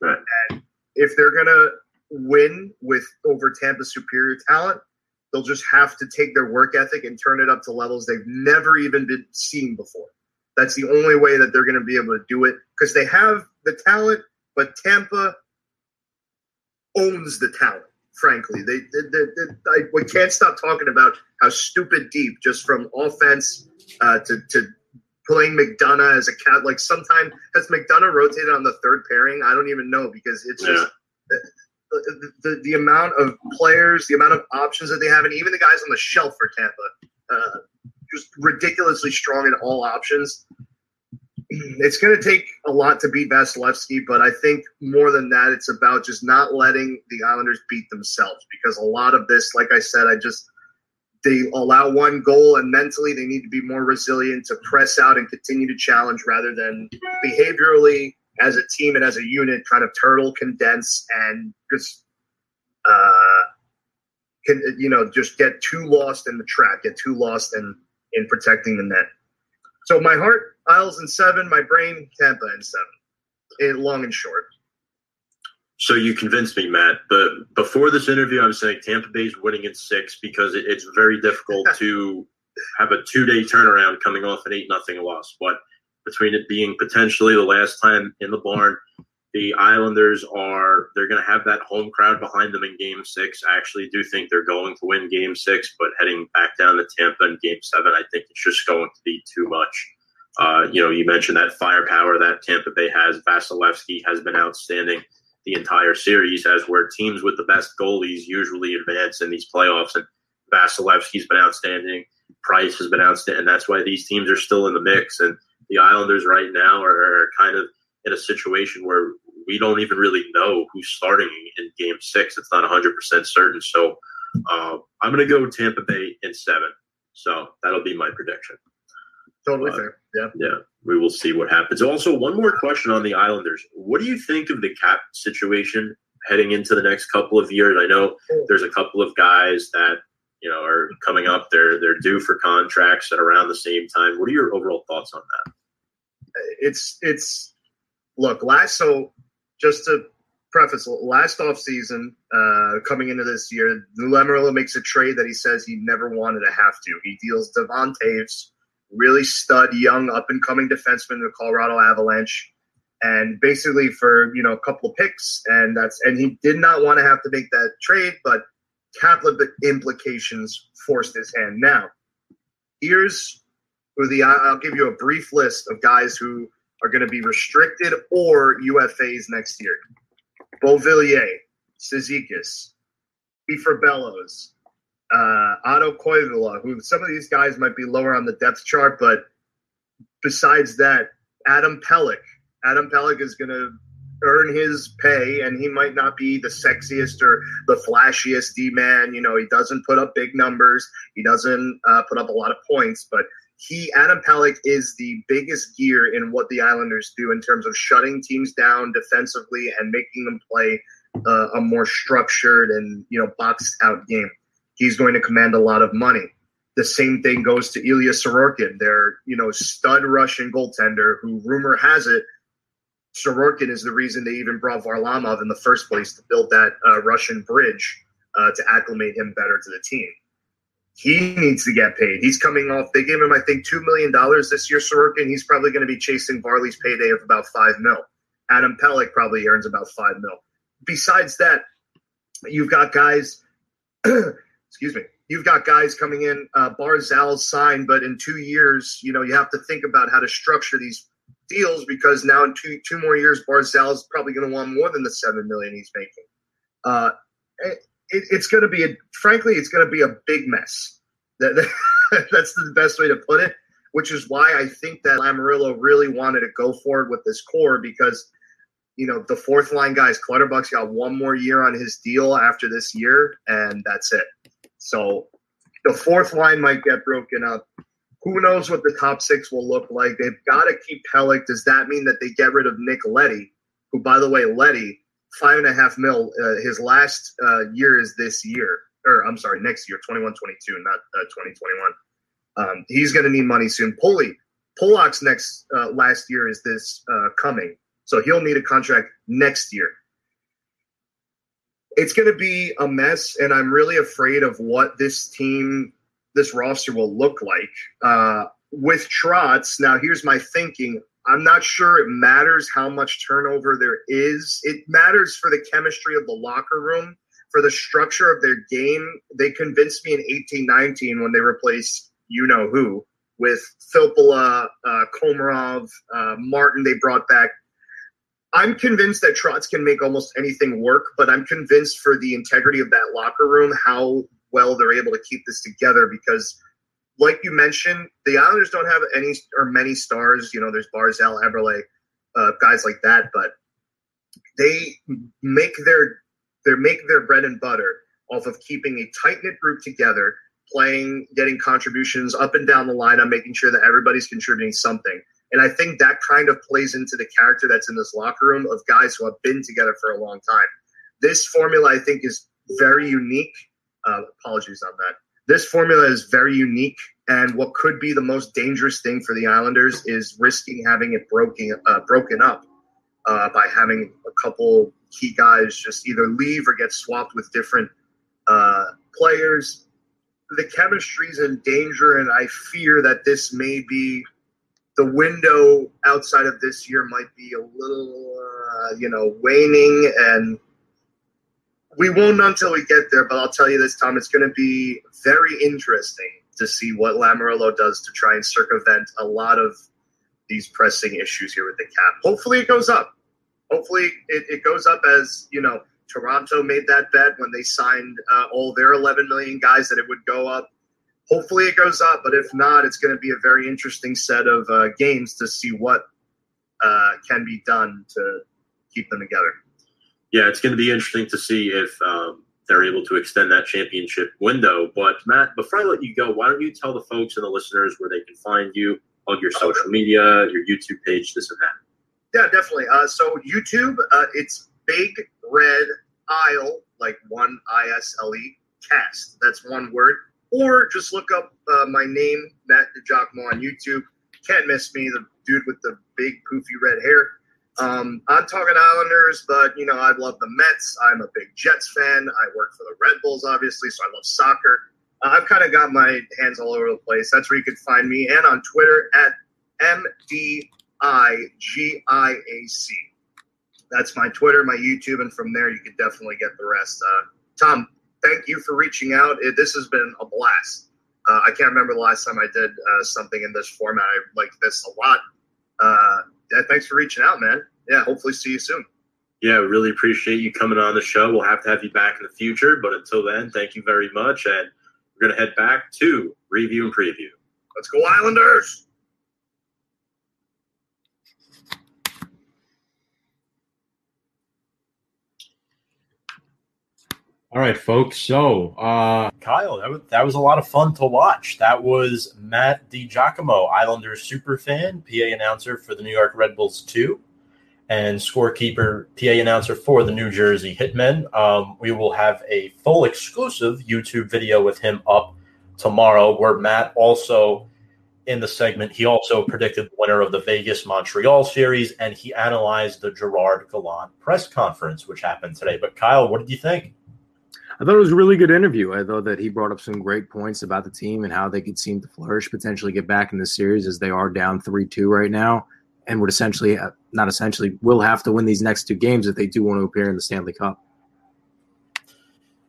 Right. And if they're gonna win with over Tampa's superior talent, they'll just have to take their work ethic and turn it up to levels they've never even been seen before. That's the only way that they're going to be able to do it because they have the talent, but Tampa owns the talent. Frankly, they, they, they, they I, we can't stop talking about how stupid deep, just from offense uh, to to playing McDonagh as a cat. Like sometime has McDonagh rotated on the third pairing? I don't even know because it's just the, the, the amount of players, the amount of options that they have, and even the guys on the shelf for Tampa, uh, just ridiculously strong in all options. It's going to take a lot to beat Vasilevskiy, but I think more than that, it's about just not letting the Islanders beat themselves because a lot of this, like I said, I just they allow one goal and mentally they need to be more resilient to press out and continue to challenge rather than behaviorally as a team and as a unit kind of turtle condense and just uh can you know just get too lost in the trap get too lost in in protecting the net so my heart isles in seven my brain tampa in seven in long and short So you convinced me, Matt. But before this interview, I was saying Tampa Bay's winning in six because it, it's very difficult to have a two day turnaround coming off an eight nothing loss. But between it being potentially the last time in the barn, the Islanders are they're going to have that home crowd behind them in Game Six. I actually do think they're going to win Game Six, but heading back down to Tampa in Game Seven, I think it's just going to be too much. Uh, you know, you mentioned that firepower that Tampa Bay has. Vasilevskiy has been outstanding the entire series, as where teams with the best goalies usually advance in these playoffs. And Vasilevskiy's been outstanding. Price has been outstanding. And that's why these teams are still in the mix. And the Islanders right now are, are kind of in a situation where we don't even really know who's starting in game six. It's not 100% certain. So uh, I'm going to go Tampa Bay in seven. So that'll be my prediction. totally Uh, fair yeah Yeah, we will see what happens. Also, one more question on the Islanders. What do you think of the cap situation heading into the next couple of years? I know there's a couple of guys that you know are coming up. They're they're due for contracts at around the same time. What are your overall thoughts on that? it's it's look last so just to preface last off season uh coming into this year Lou makes a trade that he says he never wanted to have to. He deals Devon Toews really stud young up and coming defenseman the Colorado Avalanche and basically for you know a couple of picks and that's and he did not want to have to make that trade but cap implications forced his hand. Now here's who the I'll give you a brief list of guys who are going to be restricted or UFAs next year. Beauvillier, Sizikis, Kieffer Bellows, uh, Otto Koivula, who some of these guys might be lower on the depth chart, but besides that, Adam Pelech. Adam Pelech is going to earn his pay, and he might not be the sexiest or the flashiest D man. You know, he doesn't put up big numbers, he doesn't uh, put up a lot of points, but he Adam Pelech is the biggest gear in what the Islanders do in terms of shutting teams down defensively and making them play uh, a more structured and you know boxed out game. He's going to command a lot of money. The same thing goes to Ilya Sorokin, their you know stud Russian goaltender, who rumor has it Sorokin is the reason they even brought Varlamov in the first place to build that uh, Russian bridge uh, to acclimate him better to the team he needs to get paid. He's coming off. They gave him, I think, two million dollars this year, Sorokin. He's probably going to be chasing Varley's payday of about five mil. Adam Pelech probably earns about five mil. Besides that, you've got guys. excuse me. You've got guys coming in. Uh, Barzal's signed, but in two years, you know, you have to think about how to structure these deals because now in two two more years, Barzal's probably going to want more than the seven million he's making. Uh, it, it's going to be a frankly it's going to be a big mess that, that, that's the best way to put it which is why i think that Lamoriello really wanted to go forward with this core because you know, the fourth line guys, Clutterbuck's got one more year on his deal after this year, and that's it. So the fourth line might get broken up. Who knows what the top six will look like? They've got to keep Pelech. Does that mean that they get rid of Nick Leddy, who, by the way, Leddy, five and a half mil, uh, his last uh, year is this year, or I'm sorry, next year, 21 22, not uh, 2021. Um, he's going to need money soon. Pulley, Pulock's next uh, last year is this uh, coming. So he'll need a contract next year. It's going to be a mess, and I'm really afraid of what this team, this roster will look like. Uh, with Trotz, now here's my thinking. I'm not sure it matters how much turnover there is. It matters for the chemistry of the locker room, for the structure of their game. They convinced me in eighteen nineteen when they replaced you know who with Filppula, uh, Komarov, uh, Martin, they brought back I'm convinced that Trotz can make almost anything work, but I'm convinced for the integrity of that locker room, how well they're able to keep this together because like you mentioned, the Islanders don't have any or many stars. You know, there's Barzal, Eberle, uh, guys like that, but they make their they make their bread and butter off of keeping a tight knit group together, playing, getting contributions up and down the line, on making sure that everybody's contributing something. And I think that kind of plays into the character that's in this locker room of guys who have been together for a long time. This formula, I think, is very unique. Uh, apologies on that. This formula is very unique, and what could be the most dangerous thing for the Islanders is risking having it broken uh, broken up uh, by having a couple key guys just either leave or get swapped with different uh, players. The chemistry is in danger, and I fear that this may be the window outside of this year might be a little, uh, you know, waning, and we won't until we get there. But I'll tell you this, Tom, it's going to be very interesting to see what Lamoriello does to try and circumvent a lot of these pressing issues here with the cap. Hopefully, it goes up. Hopefully, it, it goes up as you know. Toronto made that bet when they signed uh, all their 11 million guys that it would go up hopefully it goes up. But if not, it's going to be a very interesting set of uh, games to see what uh, can be done to keep them together. Yeah, it's going to be interesting to see if um, they're able to extend that championship window. But Matt, before I let you go, why don't you tell the folks and the listeners where they can find you, on your social media, your YouTube page, this and that. Yeah, definitely. Uh, so YouTube, uh, it's Big Red Isle, like one I S L E cast. That's one word or just look up uh, my name, Matt DiGiacomo, on YouTube. Can't miss me, the dude with the big poofy red hair. Um, I'm talking Islanders, but you know I love the Mets. I'm a big Jets fan. I work for the Red Bulls, obviously, so I love soccer. Uh, I've kind of got my hands all over the place. That's where you can find me, and on Twitter at mdigiac. That's my Twitter, my YouTube, and from there you can definitely get the rest. Uh, Tom, thank you for reaching out. It, this has been a blast. Uh, I can't remember the last time I did uh, something in this format. I like this a lot. Yeah, thanks for reaching out, man. Yeah, hopefully see you soon. Yeah, really appreciate you coming on the show. We'll have to have you back in the future, but until then, thank you very much. And we're going to head back to review and preview. Let's go, Islanders! All right, folks. So, uh, Kyle, that was, that was a lot of fun to watch. That was Matt DiGiacomo, Islanders super fan, PA announcer for the New York Red Bulls 2, and scorekeeper, PA announcer for the New Jersey Hitmen. Um, we will have a full exclusive YouTube video with him up tomorrow, where Matt also in the segment, he also predicted the winner of the Vegas Montreal series, and he analyzed the Gerard Gallant press conference, which happened today. But Kyle, what did you think? I thought it was a really good interview. I thought that he brought up some great points about the team and how they could seem to flourish, potentially get back in the series as they are down 3 2 right now, and would essentially, uh, not essentially, will have to win these next two games if they do want to appear in the Stanley Cup.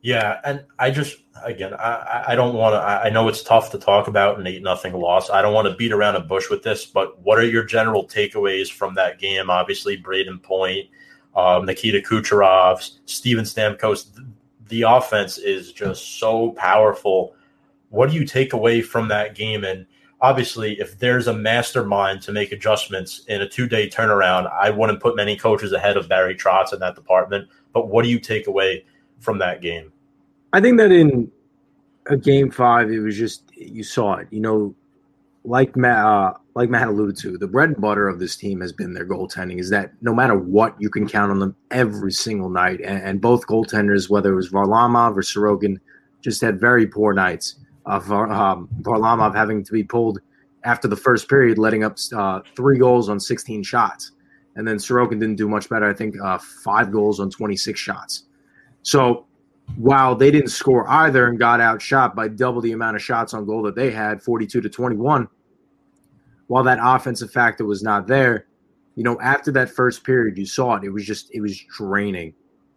Yeah, and I just again, I, I don't want to. I know it's tough to talk about an eight nothing loss. I don't want to beat around a bush with this, but what are your general takeaways from that game? Obviously, Brayden Point, um, Nikita Kucherov, Steven Stamkos the offense is just so powerful. What do you take away from that game? And obviously, if there's a mastermind to make adjustments in a two day turnaround, I wouldn't put many coaches ahead of Barry Trotz in that department. But what do you take away from that game? I think that in a game five, it was just you saw it. You know, like Matt, uh, like Matt alluded to, the bread and butter of this team has been their goaltending. Is that no matter what, you can count on them every single night. And, and both goaltenders, whether it was Varlamov or Sorokin, just had very poor nights. Uh, Var, um, Varlamov having to be pulled after the first period, letting up uh, three goals on 16 shots. And then Sorokin didn't do much better. I think uh, five goals on 26 shots. So while they didn't score either and got outshot by double the amount of shots on goal that they had, 42 to 21, while that offensive factor was not there, you know, after that first period, you saw it. It was just, it was draining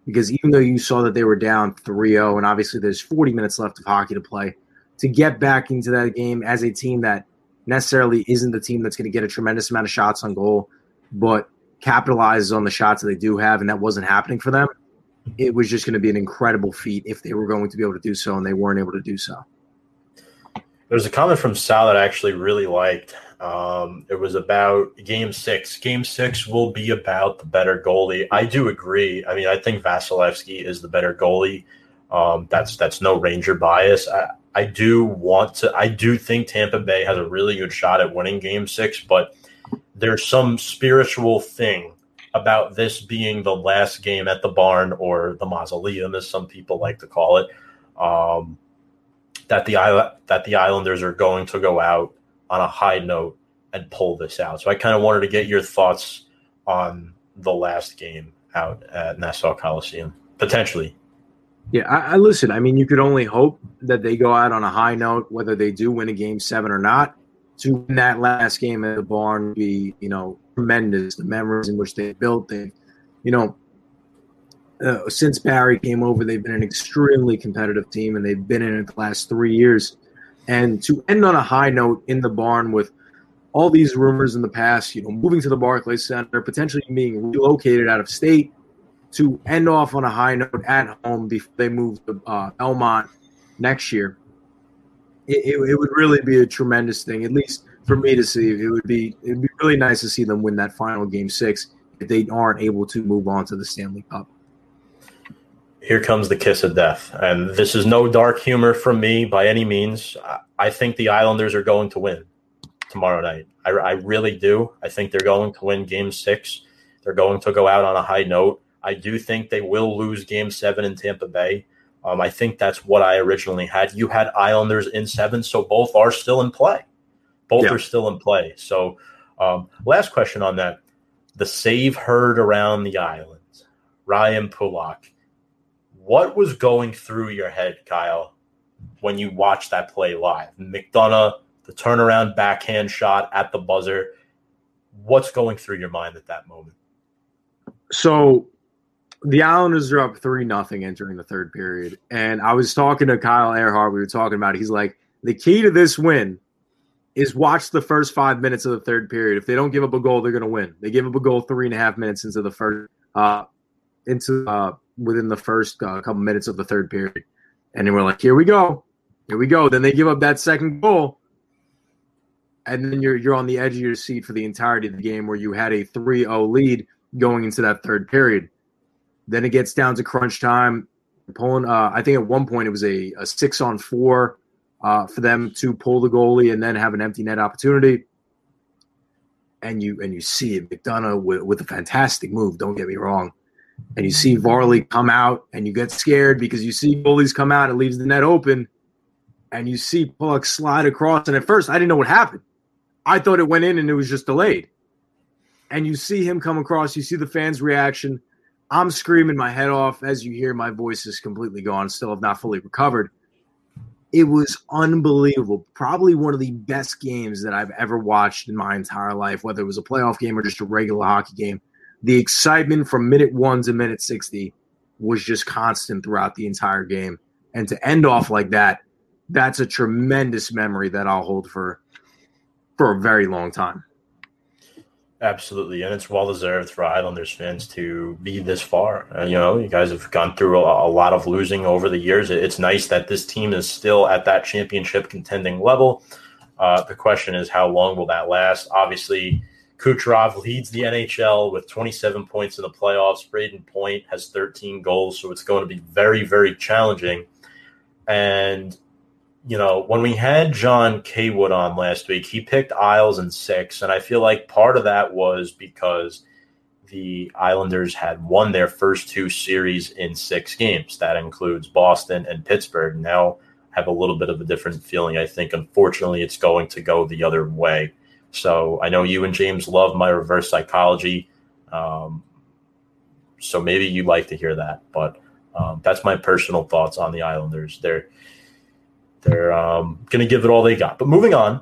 because even though you saw that they were down 3 0, and obviously there's 40 minutes left of hockey to play, to get back into that game as a team that necessarily isn't the team that's going to get a tremendous amount of shots on goal, but capitalizes on the shots that they do have, and that wasn't happening for them. It was just going to be an incredible feat if they were going to be able to do so, and they weren't able to do so. There's a comment from Sal that I actually really liked. Um, it was about game six. Game six will be about the better goalie. I do agree. I mean, I think Vasilevskiy is the better goalie. Um, that's that's no Ranger bias. I, I do want to. I do think Tampa Bay has a really good shot at winning Game Six, but there's some spiritual thing about this being the last game at the barn or the mausoleum, as some people like to call it. Um, that the that the Islanders are going to go out on a high note and pull this out. So I kind of wanted to get your thoughts on the last game out at Nassau Coliseum, potentially. Yeah, I, I, listen. I mean, you could only hope that they go out on a high note, whether they do win a game seven or not. To win that last game at the barn, be you know tremendous. The memories in which they built, they, you know, uh, since Barry came over, they've been an extremely competitive team, and they've been in it the last three years. And to end on a high note in the barn with all these rumors in the past, you know, moving to the Barclays Center, potentially being relocated out of state, to end off on a high note at home before they move to uh, Belmont next year, it, it, it, would really be a tremendous thing. At least for me to see, it would be it would be really nice to see them win that final game six if they aren't able to move on to the Stanley Cup. Here comes the kiss of death, and this is no dark humor from me by any means. I think the Islanders are going to win tomorrow night. I, I really do. I think they're going to win Game Six. They're going to go out on a high note. I do think they will lose game seven in Tampa Bay. Um, I think that's what I originally had. You had Islanders in seven, so both are still in play. Both yeah. are still in play. So, um, last question on that: the save heard around the island, Ryan Pulock. What was going through your head, Kyle, when you watched that play live? McDonagh, the turnaround backhand shot at the buzzer. What's going through your mind at that moment? So the Islanders are up three nothing entering the third period, and I was talking to Kyle Earhart. We were talking about it. He's like, the key to this win is watch the first five minutes of the third period. If they don't give up a goal, they're going to win. They give up a goal three and a half minutes into the first, uh, into uh, within the first uh, couple minutes of the third period, and then we're like, here we go, here we go. Then they give up that second goal, and then you're you're on the edge of your seat for the entirety of the game, where you had a 3-0 lead going into that third period then it gets down to crunch time. Pulling, uh, I think at one point it was a, a six on four uh, for them to pull the goalie and then have an empty net opportunity. And you and you see it, McDonagh with, with a fantastic move. Don't get me wrong. And you see Varley come out, and you get scared because you see goalies come out, it leaves the net open, and you see puck slide across. And at first, I didn't know what happened. I thought it went in and it was just delayed. And you see him come across, you see the fans' reaction I'm screaming my head off as you hear my voice is completely gone, still have not fully recovered. It was unbelievable. Probably one of the best games that I've ever watched in my entire life, whether it was a playoff game or just a regular hockey game. The excitement from minute one to minute 60 was just constant throughout the entire game. And to end off like that, that's a tremendous memory that I'll hold for for a very long time. Absolutely, and it's well deserved for Islanders fans to be this far. Uh, you know, you guys have gone through a, a, lot of losing over the years. It's nice that this team is still at that championship contending level. Uh, the question is, how long will that last? Obviously, Kucherov leads the NHL with 27 points in the playoffs. Brayden Point has 13 goals, so it's going to be very, very challenging. And you know, when we had John Kaywood on last week, he picked Isles in six, and I feel like part of that was because the Islanders had won their first two series in six games. That includes Boston and Pittsburgh. Now have a little bit of a different feeling. I think, unfortunately, it's going to go the other way. So I know you and James love my reverse psychology. Um, so maybe you like to hear that, but um, that's my personal thoughts on the Islanders. They're they're um, going to give it all they got. But moving on,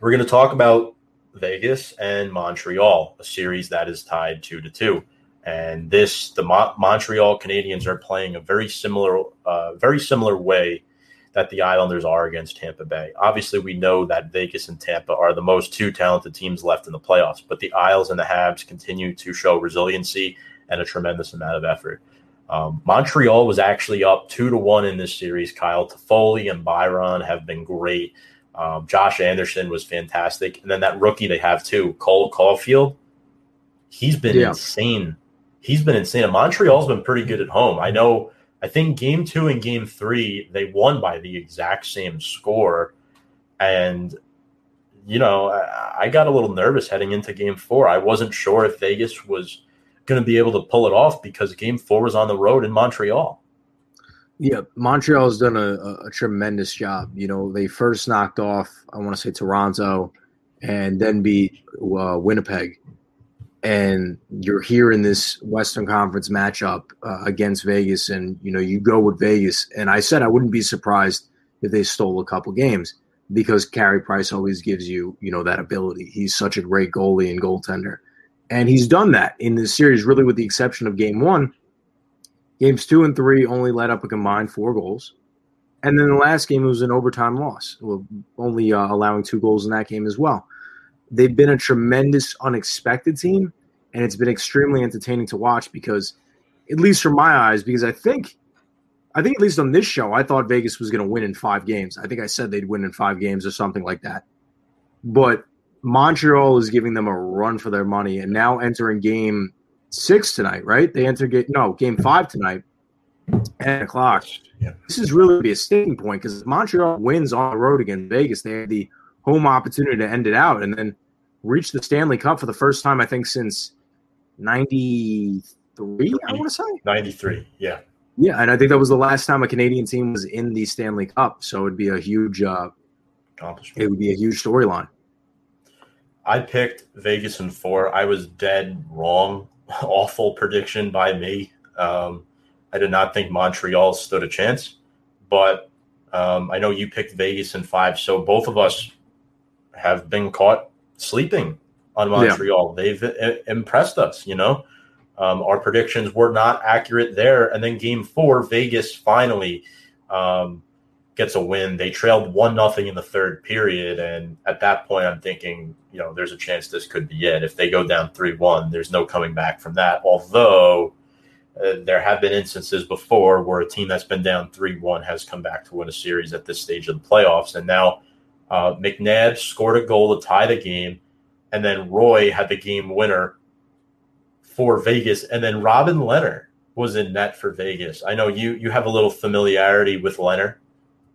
we're going to talk about Vegas and Montreal, a series that is tied two to two. And this, the Mo- Montreal Canadiens are playing a very similar, uh, very similar way that the Islanders are against Tampa Bay. Obviously, we know that Vegas and Tampa are the most two talented teams left in the playoffs, but the Isles and the Habs continue to show resiliency and a tremendous amount of effort. Um, Montreal was actually up two to one in this series. Kyle Toffoli and Byron have been great. Um, Josh Anderson was fantastic, and then that rookie they have too, Cole Caufield. He's been yeah. insane. He's been insane. And Montreal's been pretty good at home. I know. I think game two and game three they won by the exact same score, and you know I, I got a little nervous heading into game four. I wasn't sure if Vegas was going to be able to pull it off because game four was on the road in Montreal. Yeah, Montreal's done a, a, tremendous job. You know, they first knocked off, I want to say Toronto, and then beat uh, Winnipeg. And you're here in this Western Conference matchup uh, against Vegas, and you know you go with Vegas. And I said I wouldn't be surprised if they stole a couple games because Carey Price always gives you you know that ability. He's such a great goalie and goaltender. And he's done that in this series, really, with the exception of game one. Games two and three only let up a combined four goals. And then the last game was an overtime loss, only uh, allowing two goals in that game as well. They've been a tremendous, unexpected team, and it's been extremely entertaining to watch because, at least from my eyes, because I think, I think at least on this show, I thought Vegas was going to win in five games. I think I said they'd win in five games or something like that. But Montreal is giving them a run for their money, and now entering game six tonight, right? They enter game no game five tonight, ten o'clock. Yeah. This is really be a sticking point because Montreal wins on the road against Vegas. They had the home opportunity to end it out, and then reach the Stanley Cup for the first time I think since '93. I want to say '93. Yeah. Yeah, and I think that was the last time a Canadian team was in the Stanley Cup, so it'd be a huge uh, accomplishment. It would be a huge storyline. I picked Vegas in four. I was dead wrong. Awful prediction by me. Um, I did not think Montreal stood a chance, but um, I know you picked Vegas in five. So both of us have been caught sleeping on Montreal. Yeah. They've I- impressed us, you know. Um, our predictions were not accurate there. And then game four, Vegas finally um, gets a win. They trailed one nothing in the third period, and at that point, I'm thinking, you know, there's a chance this could be it. If they go down three one, there's no coming back from that. Although uh, there have been instances before where a team that's been down three one has come back to win a series at this stage of the playoffs, and now uh, McNabb scored a goal to tie the game, and then Roy had the game winner for Vegas, and then Robin Lehner was in net for Vegas. I know you you have a little familiarity with Lehner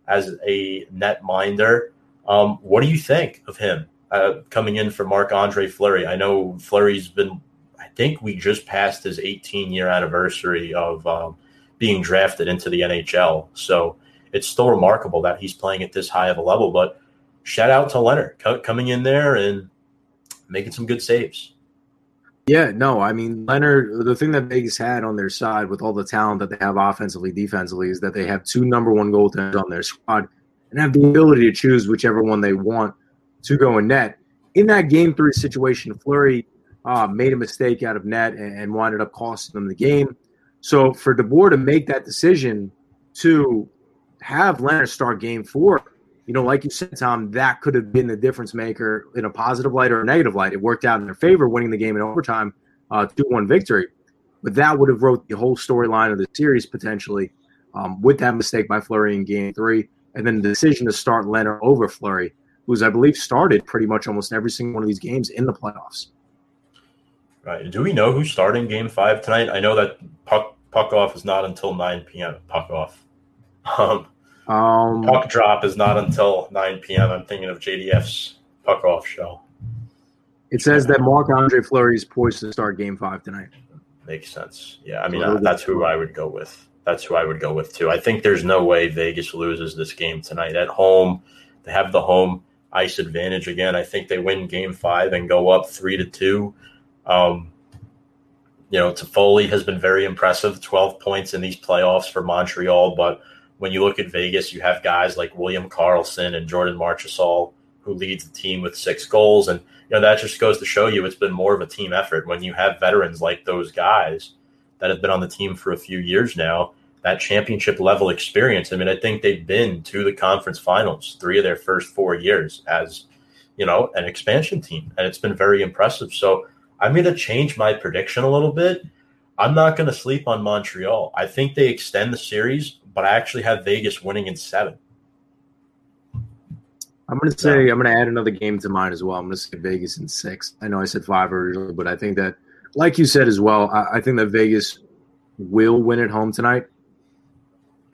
as a net minder. Um, what do you think of him uh, coming in for Marc Andre Fleury? I know Fleury's been, I think we just passed his 18 year anniversary of um, being drafted into the NHL. So it's still remarkable that he's playing at this high of a level. But shout out to Lehner co- coming in there and making some good saves. Yeah, no, I mean Lehner. The thing that Vegas had on their side with all the talent that they have offensively, defensively, is that they have two number one goaltenders on their squad and have the ability to choose whichever one they want to go in net. In that game three situation, Fleury uh, made a mistake out of net and, and winded up costing them the game. So for DeBoer to make that decision to have Lehner start game four you know, like you said, Tom, that could have been the difference maker in a positive light or a negative light. It worked out in their favor, winning the game in overtime, uh, two one victory. But that would have wrote the whole storyline of the series potentially um, with that mistake by Fleury in Game Three, and then the decision to start Lehner over Fleury, who's I believe started pretty much almost every single one of these games in the playoffs. Right. Do we know who's starting Game Five tonight? I know that puck puck off is not until nine p.m. Puck off. Um, Um, puck drop is not until nine p.m. I'm thinking of JDF's puck off show. it says that Marc Andre Fleury is poised to start Game Five tonight. Makes sense. Yeah, I mean uh, that's who I would go with. That's who I would go with too. I think there's no way Vegas loses this game tonight at home. They have the home ice advantage again. I think they win Game Five and go up three to two. Um, you know, Toffoli has been very impressive. Twelve points in these playoffs for Montreal, but when you look at Vegas, you have guys like William Karlsson and Jordan Marchessault who leads the team with six goals, and you know that just goes to show you it's been more of a team effort. When you have veterans like those guys that have been on the team for a few years now that championship level experience i mean i think they've been to the conference finals three of their first four years as you know an expansion team. And it's been very impressive. So i'm going to change my prediction a little bit. I'm not going to sleep on montreal. I think they extend the series but i actually have vegas winning in seven I'm going to say I'm going to add another game to mine as well. I'm going to say Vegas in six. I know I said five originally, but I think that, like you said as well, I, I think that Vegas will win at home tonight.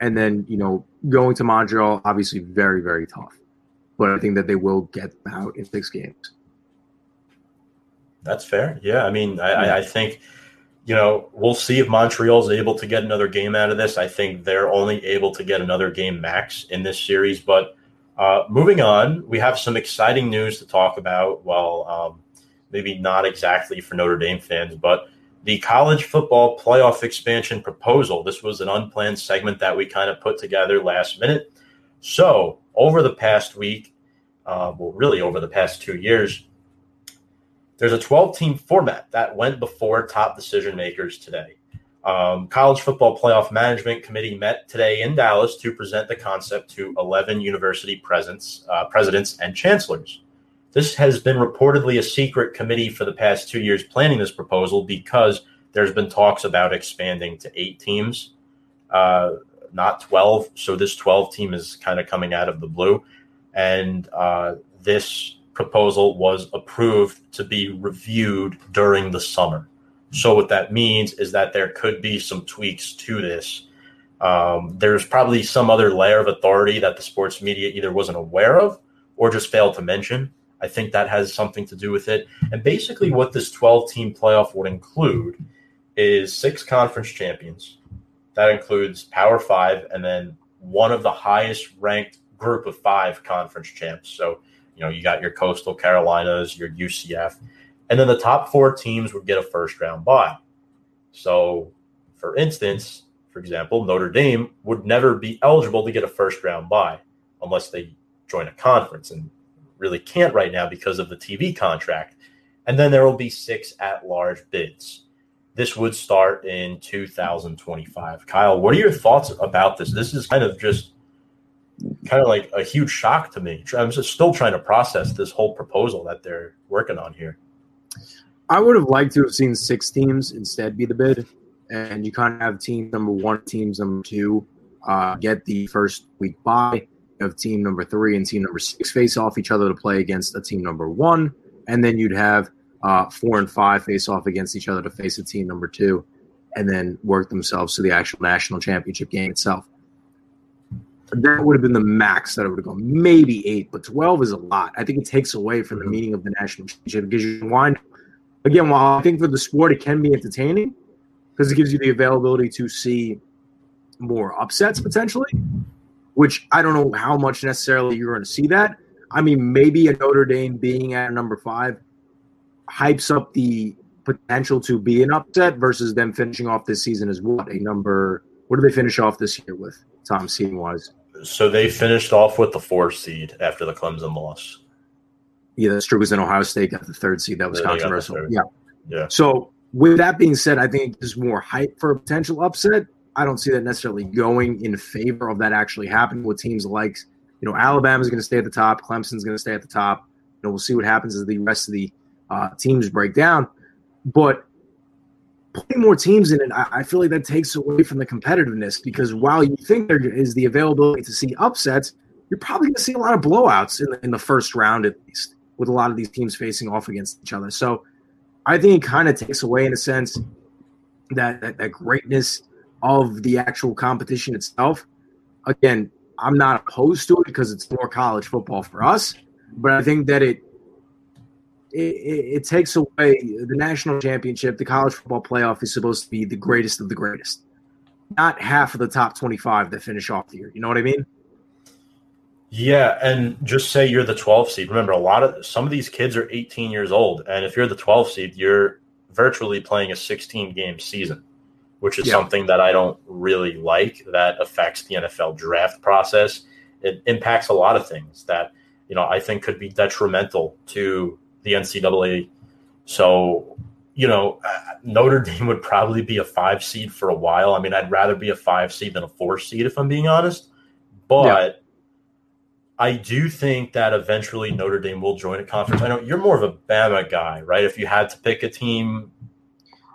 And then you know, going to Montreal, obviously very very tough, but I think that they will get out in six games. That's fair. Yeah, I mean, I, I, I think you know we'll see if Montreal's able to get another game out of this. I think they're only able to get another game max in this series. But uh, moving on, we have some exciting news to talk about. Well, um, maybe not exactly for Notre Dame fans, but the college football playoff expansion proposal. This was an unplanned segment that we kind of put together last minute. So over the past week, uh, well, really over the past two years there's a 12 team format that went before top decision makers today. Um, College Football Playoff Management Committee met today in Dallas to present the concept to 11 university presidents, uh, presidents and chancellors. This has been reportedly a secret committee for the past two years planning this proposal because there's been talks about expanding to eight teams, uh, not 12. So this 12 team is kind of coming out of the blue. And uh, this proposal was approved to be reviewed during the summer. So what that means is that there could be some tweaks to this. Um, there's probably some other layer of authority that the sports media either wasn't aware of or just failed to mention. I think that has something to do with it. And basically, what this 12 team playoff would include is six conference champions. That includes Power Five and then one of the highest ranked group of five conference champs. So, you know, you got your Coastal Carolinas, your UCF, and then the top four teams would get a first round bye. So, for instance, for example, Notre Dame would never be eligible to get a first round bye unless they join a conference and really can't right now because of the TV contract. And then there will be six at large bids. This would start in 2025. Kyle, what are your thoughts about this? This is kind of just kind of like a huge shock to me. I'm just still trying to process this whole proposal that they're working on here. I would have liked to have seen six teams instead be the bid, and you kind of have team number one, teams number two uh, get the first week bye. of team number three and team number six face off each other to play against a team number one, and then you'd have uh, four and five face off against each other to face a team number two, and then work themselves to the actual national championship game itself. That would have been the max that I would have gone. Maybe eight, but twelve is a lot. I think it takes away from the mm-hmm. meaning of the national championship because you wind again, while I think for the sport it can be entertaining because it gives you the availability to see more upsets potentially, which I don't know how much necessarily you're going to see that. I mean, maybe a Notre Dame being at number five hypes up the potential to be an upset versus them finishing off this season as what a number. What do they finish off this year with Tom seeding wise? So they finished off with the four seed after the Clemson loss. Yeah, that's true. Because in Ohio State got the third seed. That was Yeah, they got the controversial. Yeah. Yeah. So with that being said, I think there's more hype for a potential upset. I don't see that necessarily going in favor of that actually happening with teams like, you know, Alabama's going to stay at the top, Clemson's going to stay at the top. You know, we'll see what happens as the rest of the uh, teams break down. But putting more teams in it, I, feel like that takes away from the competitiveness because while you think there is the availability to see upsets, you're probably going to see a lot of blowouts in the, in the first round at least, with a lot of these teams facing off against each other. So I think it kind of takes away, in a sense, that, that that greatness of the actual competition itself. Again, I'm not opposed to it because it's more college football for us, but I think that it it, it, takes away the national championship. The college football playoff is supposed to be the greatest of the greatest, not half of the top 25 that finish off the year. You know what I mean? Yeah, and just say you're the 12 seed. Remember, a lot of some of these kids are 18 years old, and if you're the 12 seed, you're virtually playing a 16 game season, which is yeah. something that I don't really like. That affects the NFL draft process. It impacts a lot of things that you know I think could be detrimental to the NCAA. So, you know, Notre Dame would probably be a five seed for a while. I mean, I'd rather be a five seed than a four seed if I'm being honest. But yeah. I do think that eventually Notre Dame will join a conference. I know you're more of a Bama guy, right? If you had to pick a team,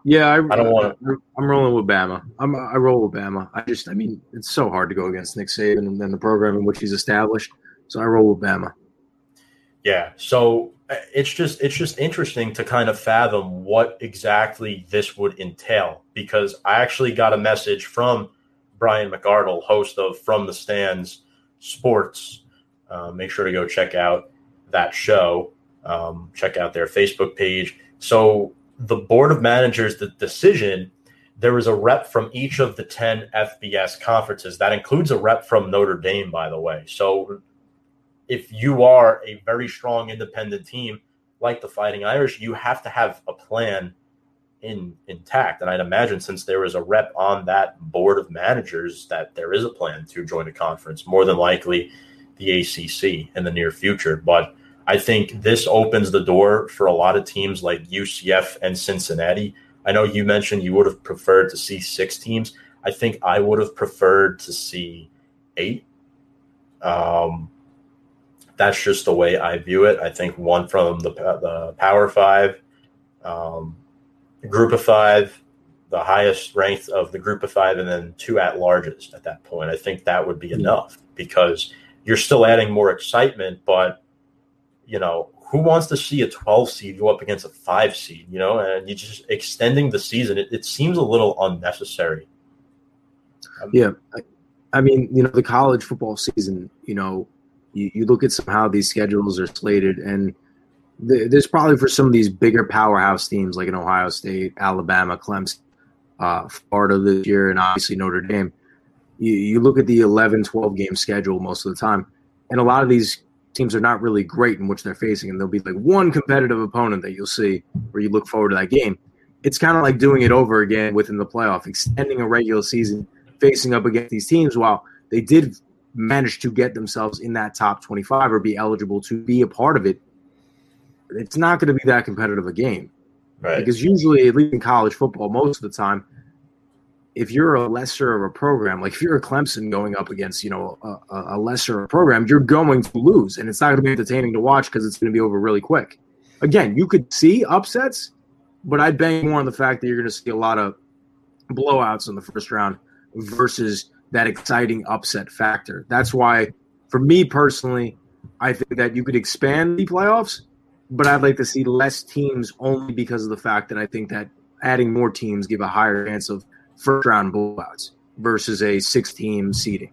yeah, I, I don't want. to. I'm rolling with Bama. I'm I roll with Bama. I just, I mean, it's so hard to go against Nick Saban and then the program in which he's established. So I roll with Bama. Yeah. So uh, it's just it's just interesting to kind of fathom what exactly this would entail because I actually got a message from Brian McArdle, host of From the Stands Sports. Uh, make sure to go check out that show. Um, check out their Facebook page. So the board of managers, the decision, there was a rep from each of the 10 FBS conferences. That includes a rep from Notre Dame, by the way. So if you are a very strong independent team like the Fighting Irish, you have to have a plan in intact. And I'd imagine since there is a rep on that board of managers, that there is a plan to join a conference, more than likely the ACC in the near future. But I think this opens the door for a lot of teams like UCF and Cincinnati. I know you mentioned you would have preferred to see six teams. I think I would have preferred to see eight. Um, that's just the way I view it. I think one from the the Power Five, um, Group of Five, the highest ranked of the Group of Five, and then two at larges at that point. I think that would be hmm. enough because you're still adding more excitement, but you know who wants to see a 12 seed go up against a five seed? You know, and you just extending the season. It, it seems a little unnecessary. Um, yeah, I, I mean, you know, the college football season. You know, you, you look at some how these schedules are slated, and th- there's probably for some of these bigger powerhouse teams like an Ohio State, Alabama, Clemson, uh, Florida this year, and obviously Notre Dame. You, you look at the 11, 12 game schedule most of the time, and a lot of these teams are not really great in which they're facing, and there'll be like one competitive opponent that you'll see where you look forward to that game. It's kind of like doing it over again within the playoff, extending a regular season, facing up against these teams. While they did manage to get themselves in that top 25 or be eligible to be a part of it, it's not going to be that competitive a game. Right. Because usually, at least in college football, most of the time, if you're a lesser of a program, like if you're a Clemson going up against, you know, a, a lesser program, you're going to lose, and it's not going to be entertaining to watch because it's going to be over really quick. Again, you could see upsets, but I'd bang more on the fact that you're going to see a lot of blowouts in the first round versus that exciting upset factor. That's why, for me personally, I think that you could expand the playoffs, but I'd like to see less teams only because of the fact that I think that adding more teams give a higher chance of first round blowouts versus a six team seeding.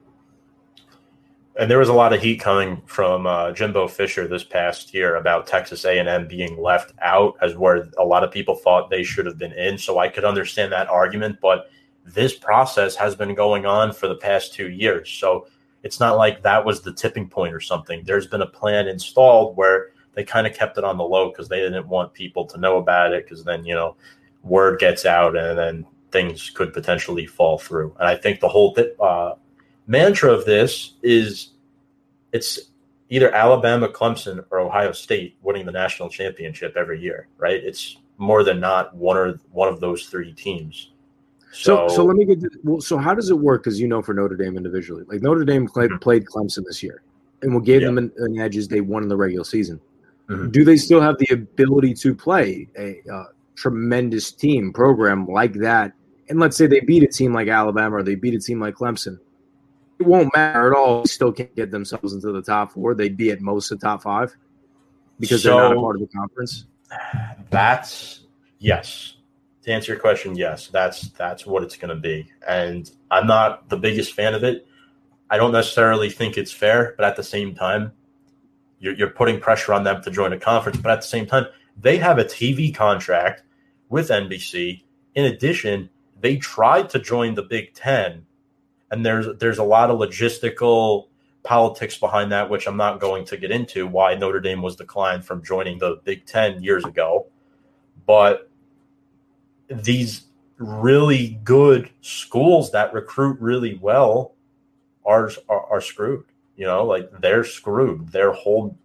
And there was a lot of heat coming from uh, Jimbo Fisher this past year about Texas A&M being left out as where a lot of people thought they should have been in. So I could understand that argument, but this process has been going on for the past two years. So it's not like that was the tipping point or something. There's been a plan installed where they kind of kept it on the low because they didn't want people to know about it because then, you know, word gets out and then things could potentially fall through. And I think the whole th- uh, mantra of this is it's either Alabama, Clemson, or Ohio State winning the national championship every year, right? It's more than not one or one of those three teams. So, so, so let me get. To, well, so how does it work? Because you know, for Notre Dame individually, like Notre Dame played, mm-hmm. played Clemson this year, and what gave yeah. them an, an, edge is they won in the regular season. Mm-hmm. Do they still have the ability to play a uh, tremendous team program like that? And let's say they beat a team like Alabama or they beat a team like Clemson. it won't matter at all. They still can't get themselves into the top four. They'd be at most the top five because they're not a part of the conference. That's yes. To answer your question, yes, that's that's what it's going to be. And I'm not the biggest fan of it. I don't necessarily think it's fair, but at the same time, you're, you're putting pressure on them to join a conference. But at the same time, they have a TV contract with NBC. In addition, they tried to join the Big Ten, and there's there's a lot of logistical politics behind that, which I'm not going to get into. Why Notre Dame was declined from joining the Big Ten years ago, but these really good schools that recruit really well are, are are screwed. You know, like they're screwed. Their whole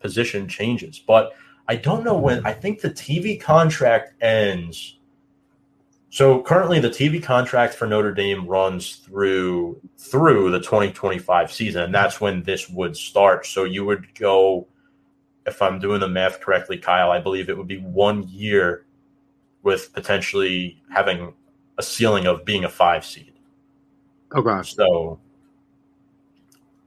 position changes. But I don't know when. I think the TV contract ends. So currently, the TV contract for Notre Dame runs through through the 2025 season, and that's when this would start. So you would go, if I'm doing the math correctly, Kyle, I believe it would be one year with potentially having a ceiling of being a five seed. Oh gosh. So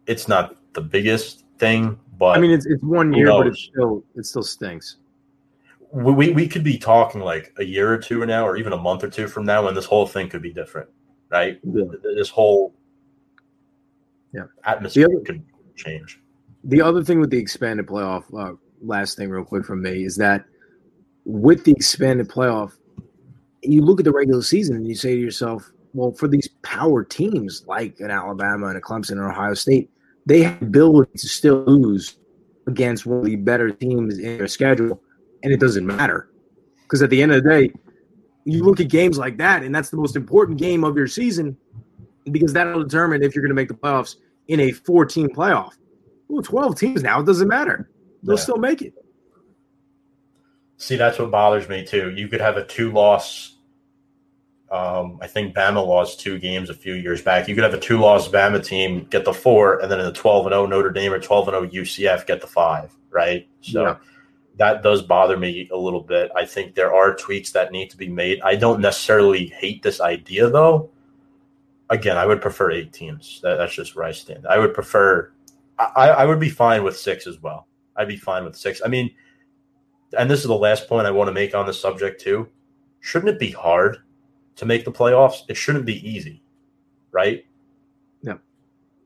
it's not the biggest thing, but I mean, it's it's one year, but it still it still stinks. we, we we could be talking like a year or two now, or even a month or two from now, when this whole thing could be different, right? Yeah. This whole Yeah. atmosphere other- could change. The other thing with the expanded playoff, uh, last thing real quick from me is that with the expanded playoff, you look at the regular season and you say to yourself, well, for these power teams like an Alabama and a Clemson and Ohio State, they have the ability to still lose against one of the better teams in their schedule, and it doesn't matter. Because at the end of the day, you look at games like that, and that's the most important game of your season because that'll determine if you're going to make the playoffs in a 14 playoff. Well, 12 teams now, it doesn't matter. They'll Yeah. still make it. See, that's what bothers me too. You could have a two loss. Um, I think Bama lost two games a few years back. You could have a two loss Bama team get the four, and then in the 12 and 0 Notre Dame or 12 and 0 UCF get the five, right? So Yeah. that does bother me a little bit. I think there are tweaks that need to be made. I don't necessarily hate this idea though. Again, I would prefer eight teams. That, that's just where I stand. I would prefer. I, I would be fine with six as well. I'd be fine with six. I mean, and this is the last point I want to make on the subject too. Shouldn't it be hard to make the playoffs? It shouldn't be easy, right? Yeah,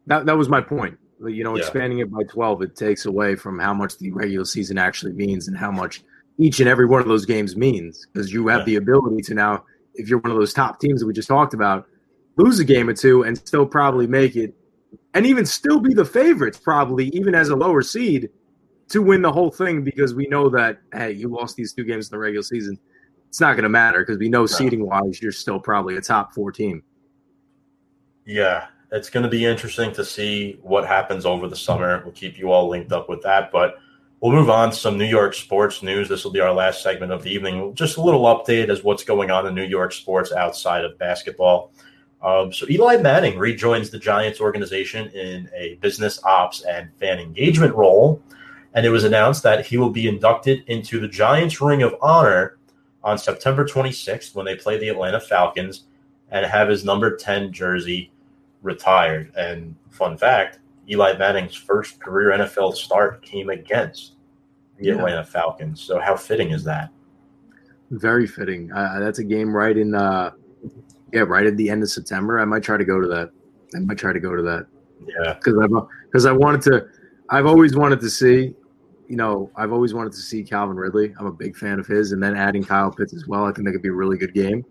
that, that was my point. You know, Yeah. expanding it by 12, it takes away from how much the regular season actually means and how much each and every one of those games means. Because you have Yeah. the ability to now, if you're one of those top teams that we just talked about, lose a game or two and still probably make it, and even still be the favorites, probably, even as a lower seed, to win the whole thing because we know that, hey, you lost these two games in the regular season. It's not going to matter because we know seeding wise, you're still probably a top four team. Yeah, it's going to be interesting to see what happens over the summer. We'll keep you all linked up with that, but we'll move on to some New York sports news. This will be our last segment of the evening. Just a little update as what's going on in New York sports outside of basketball. Um, so Eli Manning rejoins the Giants organization in a business ops and fan engagement role, and it was announced that he will be inducted into the Giants Ring of Honor on September 26th when they play the Atlanta Falcons and have his number 10 jersey retired. And fun fact, Eli Manning's first career NFL start came against the Yeah. Atlanta Falcons. So how fitting is that? Very fitting. Uh, that's a game right in, uh, yeah, right at the end of September. I might try to go to that. I might try to go to that Yeah. because I've because I wanted to. I've always wanted to see, you know, I've always wanted to see Calvin Ridley. I'm a big fan of his, and then adding Kyle Pitts as well. I think that could be a really good game.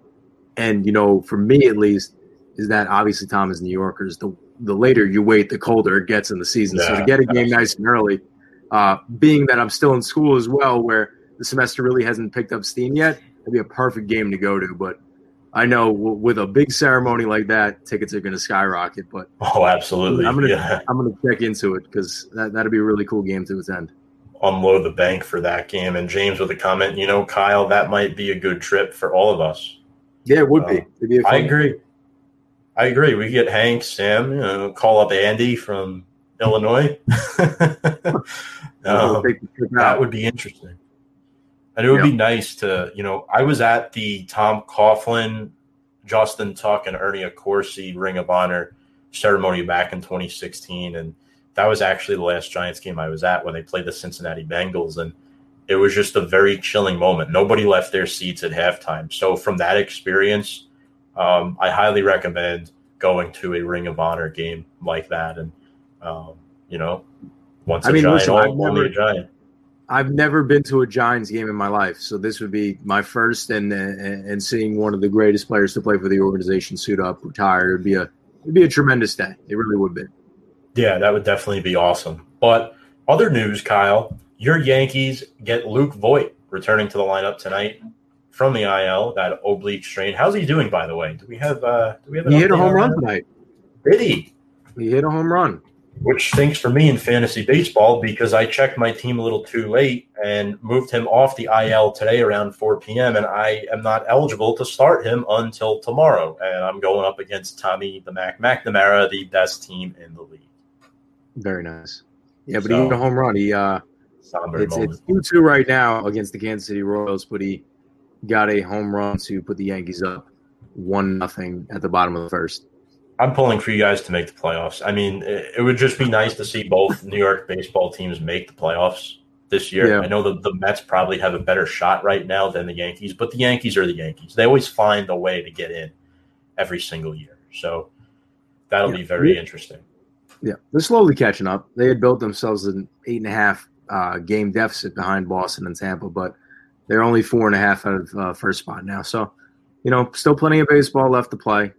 And you know, for me at least, is that obviously Tom is New Yorkers. The the later you wait, the colder it gets in the season. so to get a game nice and early, uh, being that I'm still in school as well, where the semester really hasn't picked up steam yet, it'd be a perfect game to go to. But I know w- with a big ceremony like that, tickets are going to skyrocket. But Oh, absolutely. I'm gonna yeah. I'm gonna check into it because that that'd be a really cool game to attend. Unload the bank for that game. And James with a comment, you know, Kyle, that might be a good trip for all of us. Yeah, it would be. It'd be I agree. I agree. We get Hank, Sam, you know, call up Andy from Illinois. Um, take the trip that would be interesting. And it would be nice to, you know, I was at the Tom Coughlin, Justin Tuck, and Ernie Accorsi Ring of Honor ceremony back in 2016, and that was actually the last Giants game I was at when they played the Cincinnati Bengals, and it was just a very chilling moment. Nobody left their seats at halftime. So from that experience, um, I highly recommend going to a Ring of Honor game like that, and um, you know, once I a mean, giant, listen, only never, a giant. I've never been to a Giants game in my life, so this would be my first, and and seeing one of the greatest players to play for the organization suit up, retired, would be a it'd be a tremendous day. It really would be. Yeah, that would definitely be awesome. But other news, Kyle, your Yankees get Luke Voit returning to the lineup tonight from the IL, that oblique strain. How's he doing, by the way? Do we have? Uh, do we have? He hit a home run that? tonight. Did he? He hit a home run which stinks for me in fantasy baseball because I checked my team a little too late and moved him off the IL today around 4 p.m. And I am not eligible to start him until tomorrow. And I'm going up against Tommy the Mac McNamara, the best team in the league. Very nice. Yeah, but so, he hit a home run. He uh, it's, it's two two right now against the Kansas City Royals, but he got a home run to put the Yankees up one nothing at the bottom of the first. I'm pulling for you guys to make the playoffs. I mean, it, it would just be nice to see both New York baseball teams make the playoffs this year. Yeah. I know the, the Mets probably have a better shot right now than the Yankees, but the Yankees are the Yankees. They always find a way to get in every single year. So that'll yeah. be very interesting. Yeah, they're slowly catching up. They had built themselves an eight and a half uh, game deficit behind Boston and Tampa, but they're only four and a half out of uh, first spot now. So, you know, still plenty of baseball left to play.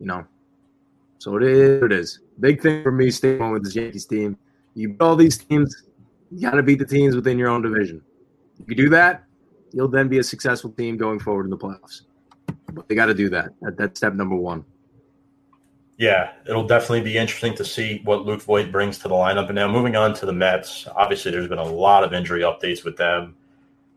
You know, so it is. It is. Big thing for me staying with this Yankees team. You beat all these teams. You got to beat the teams within your own division. If you do that, you'll then be a successful team going forward in the playoffs. But they got to do that. that. That's step number one. Yeah, it'll definitely be interesting to see what Luke Voit brings to the lineup. And now moving on to the Mets, obviously there's been a lot of injury updates with them.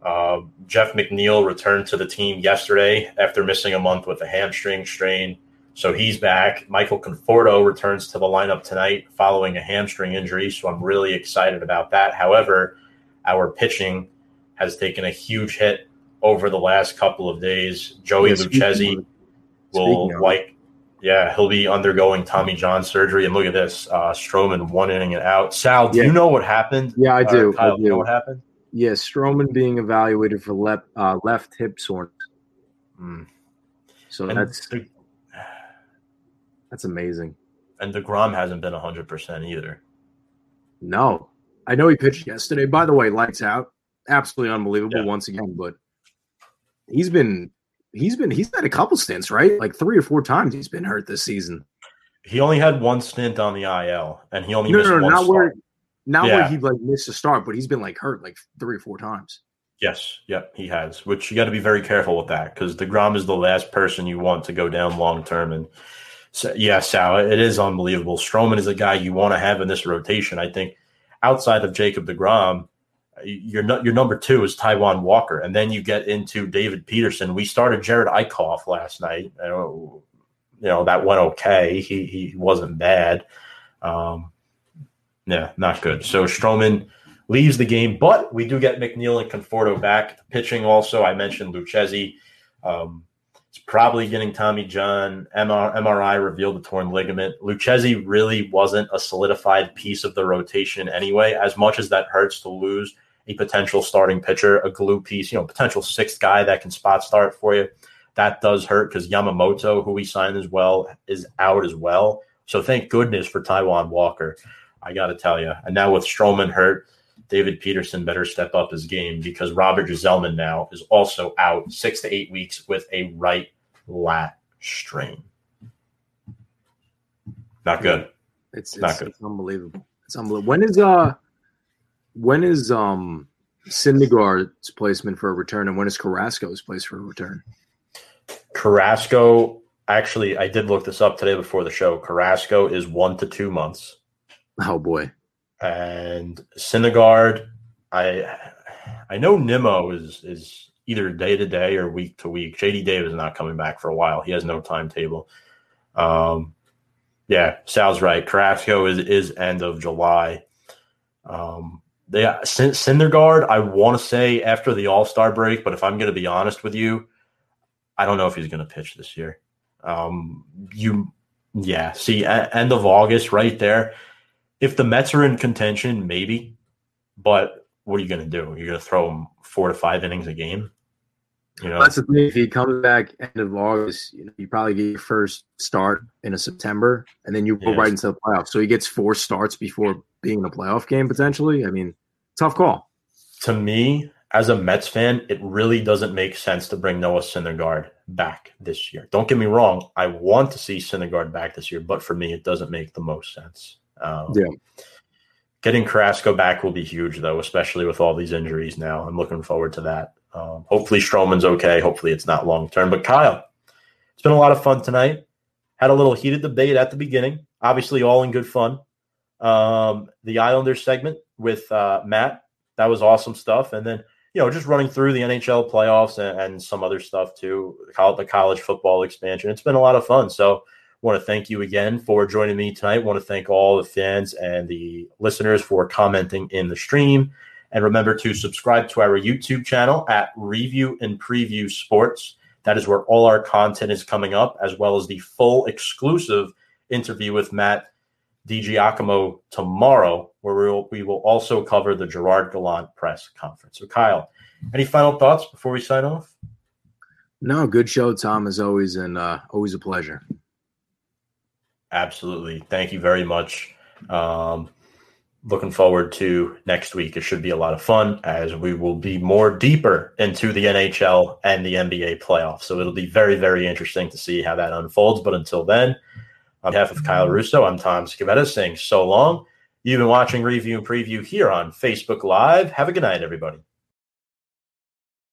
Uh, Jeff McNeil returned to the team yesterday after missing a month with a hamstring strain. So he's back. Michael Conforto returns to the lineup tonight following a hamstring injury. So I'm really excited about that. However, our pitching has taken a huge hit over the last couple of days. Joey yeah, Lucchesi will like, yeah, he'll be undergoing Tommy John surgery. And look at this, uh, Stroman one inning and out. Sal, do yeah. you know what happened? Yeah, I do. Kyle, I do. You know what happened? Yes, yeah, Stroman being evaluated for left uh, left hip soreness. Mm. So and that's the, that's amazing. And DeGrom hasn't been 100% either. No. I know he pitched yesterday. By the way, lights out. Absolutely unbelievable yeah. once again, but he's been he's been he's had a couple stints, right? Like three or four times he's been hurt this season. He only had one stint on the IL and he only no, missed no, no, one not start. where not yeah. where he like missed a start, but he's been like hurt like three or four times. Yes, yep, he has. Which you got to be very careful with that because Degrom is the last person you want to go down long term, and so, yeah, Sal, it is unbelievable. Stroman is a guy you want to have in this rotation. I think outside of Jacob DeGrom, your your number two is Taijuan Walker, and then you get into David Peterson. We started Jerad Eickhoff last night. You know that went okay. He he wasn't bad. Um, yeah, not good. So Stroman leaves the game, but we do get McNeil and Conforto back. Pitching also, I mentioned Lucchesi. Um, it's probably getting Tommy John. MR, MRI revealed a torn ligament. Lucchesi really wasn't a solidified piece of the rotation anyway. As much as that hurts to lose a potential starting pitcher, a glue piece, you know, potential sixth guy that can spot start for you, that does hurt because Yamamoto, who we signed as well, is out as well. So thank goodness for Taijuan Walker. I got to tell you. And now with Stroman hurt, David Peterson better step up his game because Robert Gsellman now is also out six to eight weeks with a right lat strain. Not good. It's, it's not good. It's unbelievable. It's unbelievable. When is uh when is um Syndergaard's placement for a return and when is Carrasco's place for a return? Carrasco actually I did look this up today before the show. Carrasco is one to two months. Oh boy and Syndergaard. I I know Nimmo is is either day to day or week to week. JD Davis is not coming back for a while. He has no timetable. Um, yeah, Sal's right. Carrasco is is end of July. Um, they Syndergaard. I want to say after the All Star break, but if I'm going to be honest with you, I don't know if he's going to pitch this year. Um, you Yeah. See, a- end of August, right there. If the Mets are in contention, maybe. But what are you going to do? You're going to throw them four to five innings a game. You know, That's the thing. If he comes back end of August, you know, you probably get your first start in a September, and then you go Yes. right into the playoffs. So he gets four starts before being in a playoff game potentially. I mean, tough call. to me, as a Mets fan, it really doesn't make sense to bring Noah Syndergaard back this year. Don't get me wrong; I want to see Syndergaard back this year, but for me, it doesn't make the most sense. Um, Yeah. Getting Carrasco back will be huge, though, especially with all these injuries now. I'm looking forward to that. Um, hopefully, Stroman's okay. Hopefully, it's not long term. But Kyle, it's been a lot of fun tonight. Had a little heated debate at the beginning. Obviously, all in good fun. Um, the Islanders segment with uh, Matt that was awesome stuff. And then you know just running through the NHL playoffs and, and some other stuff too. The college football expansion. It's been a lot of fun. So want to thank you again for joining me tonight. Want to thank all the fans and the listeners for commenting in the stream. And remember to subscribe to our YouTube channel at Review and Preview Sports. That is where all our content is coming up, as well as the full exclusive interview with Matt DiGiacomo tomorrow, where we will, we will also cover the Gerard Gallant press conference. So, Kyle, any final thoughts before we sign off? No, good show, Tom, as always, and uh, always a pleasure. Absolutely. Thank you very much. Um, looking forward to next week. It should be a lot of fun as we will be more deeper into the NHL and the NBA playoffs. So it'll be very, very interesting to see how that unfolds. But until then, on behalf of Kyle Russo, I'm Tom Scavetta saying so long. You've been watching Review and Preview here on Facebook Live. Have a good night, everybody.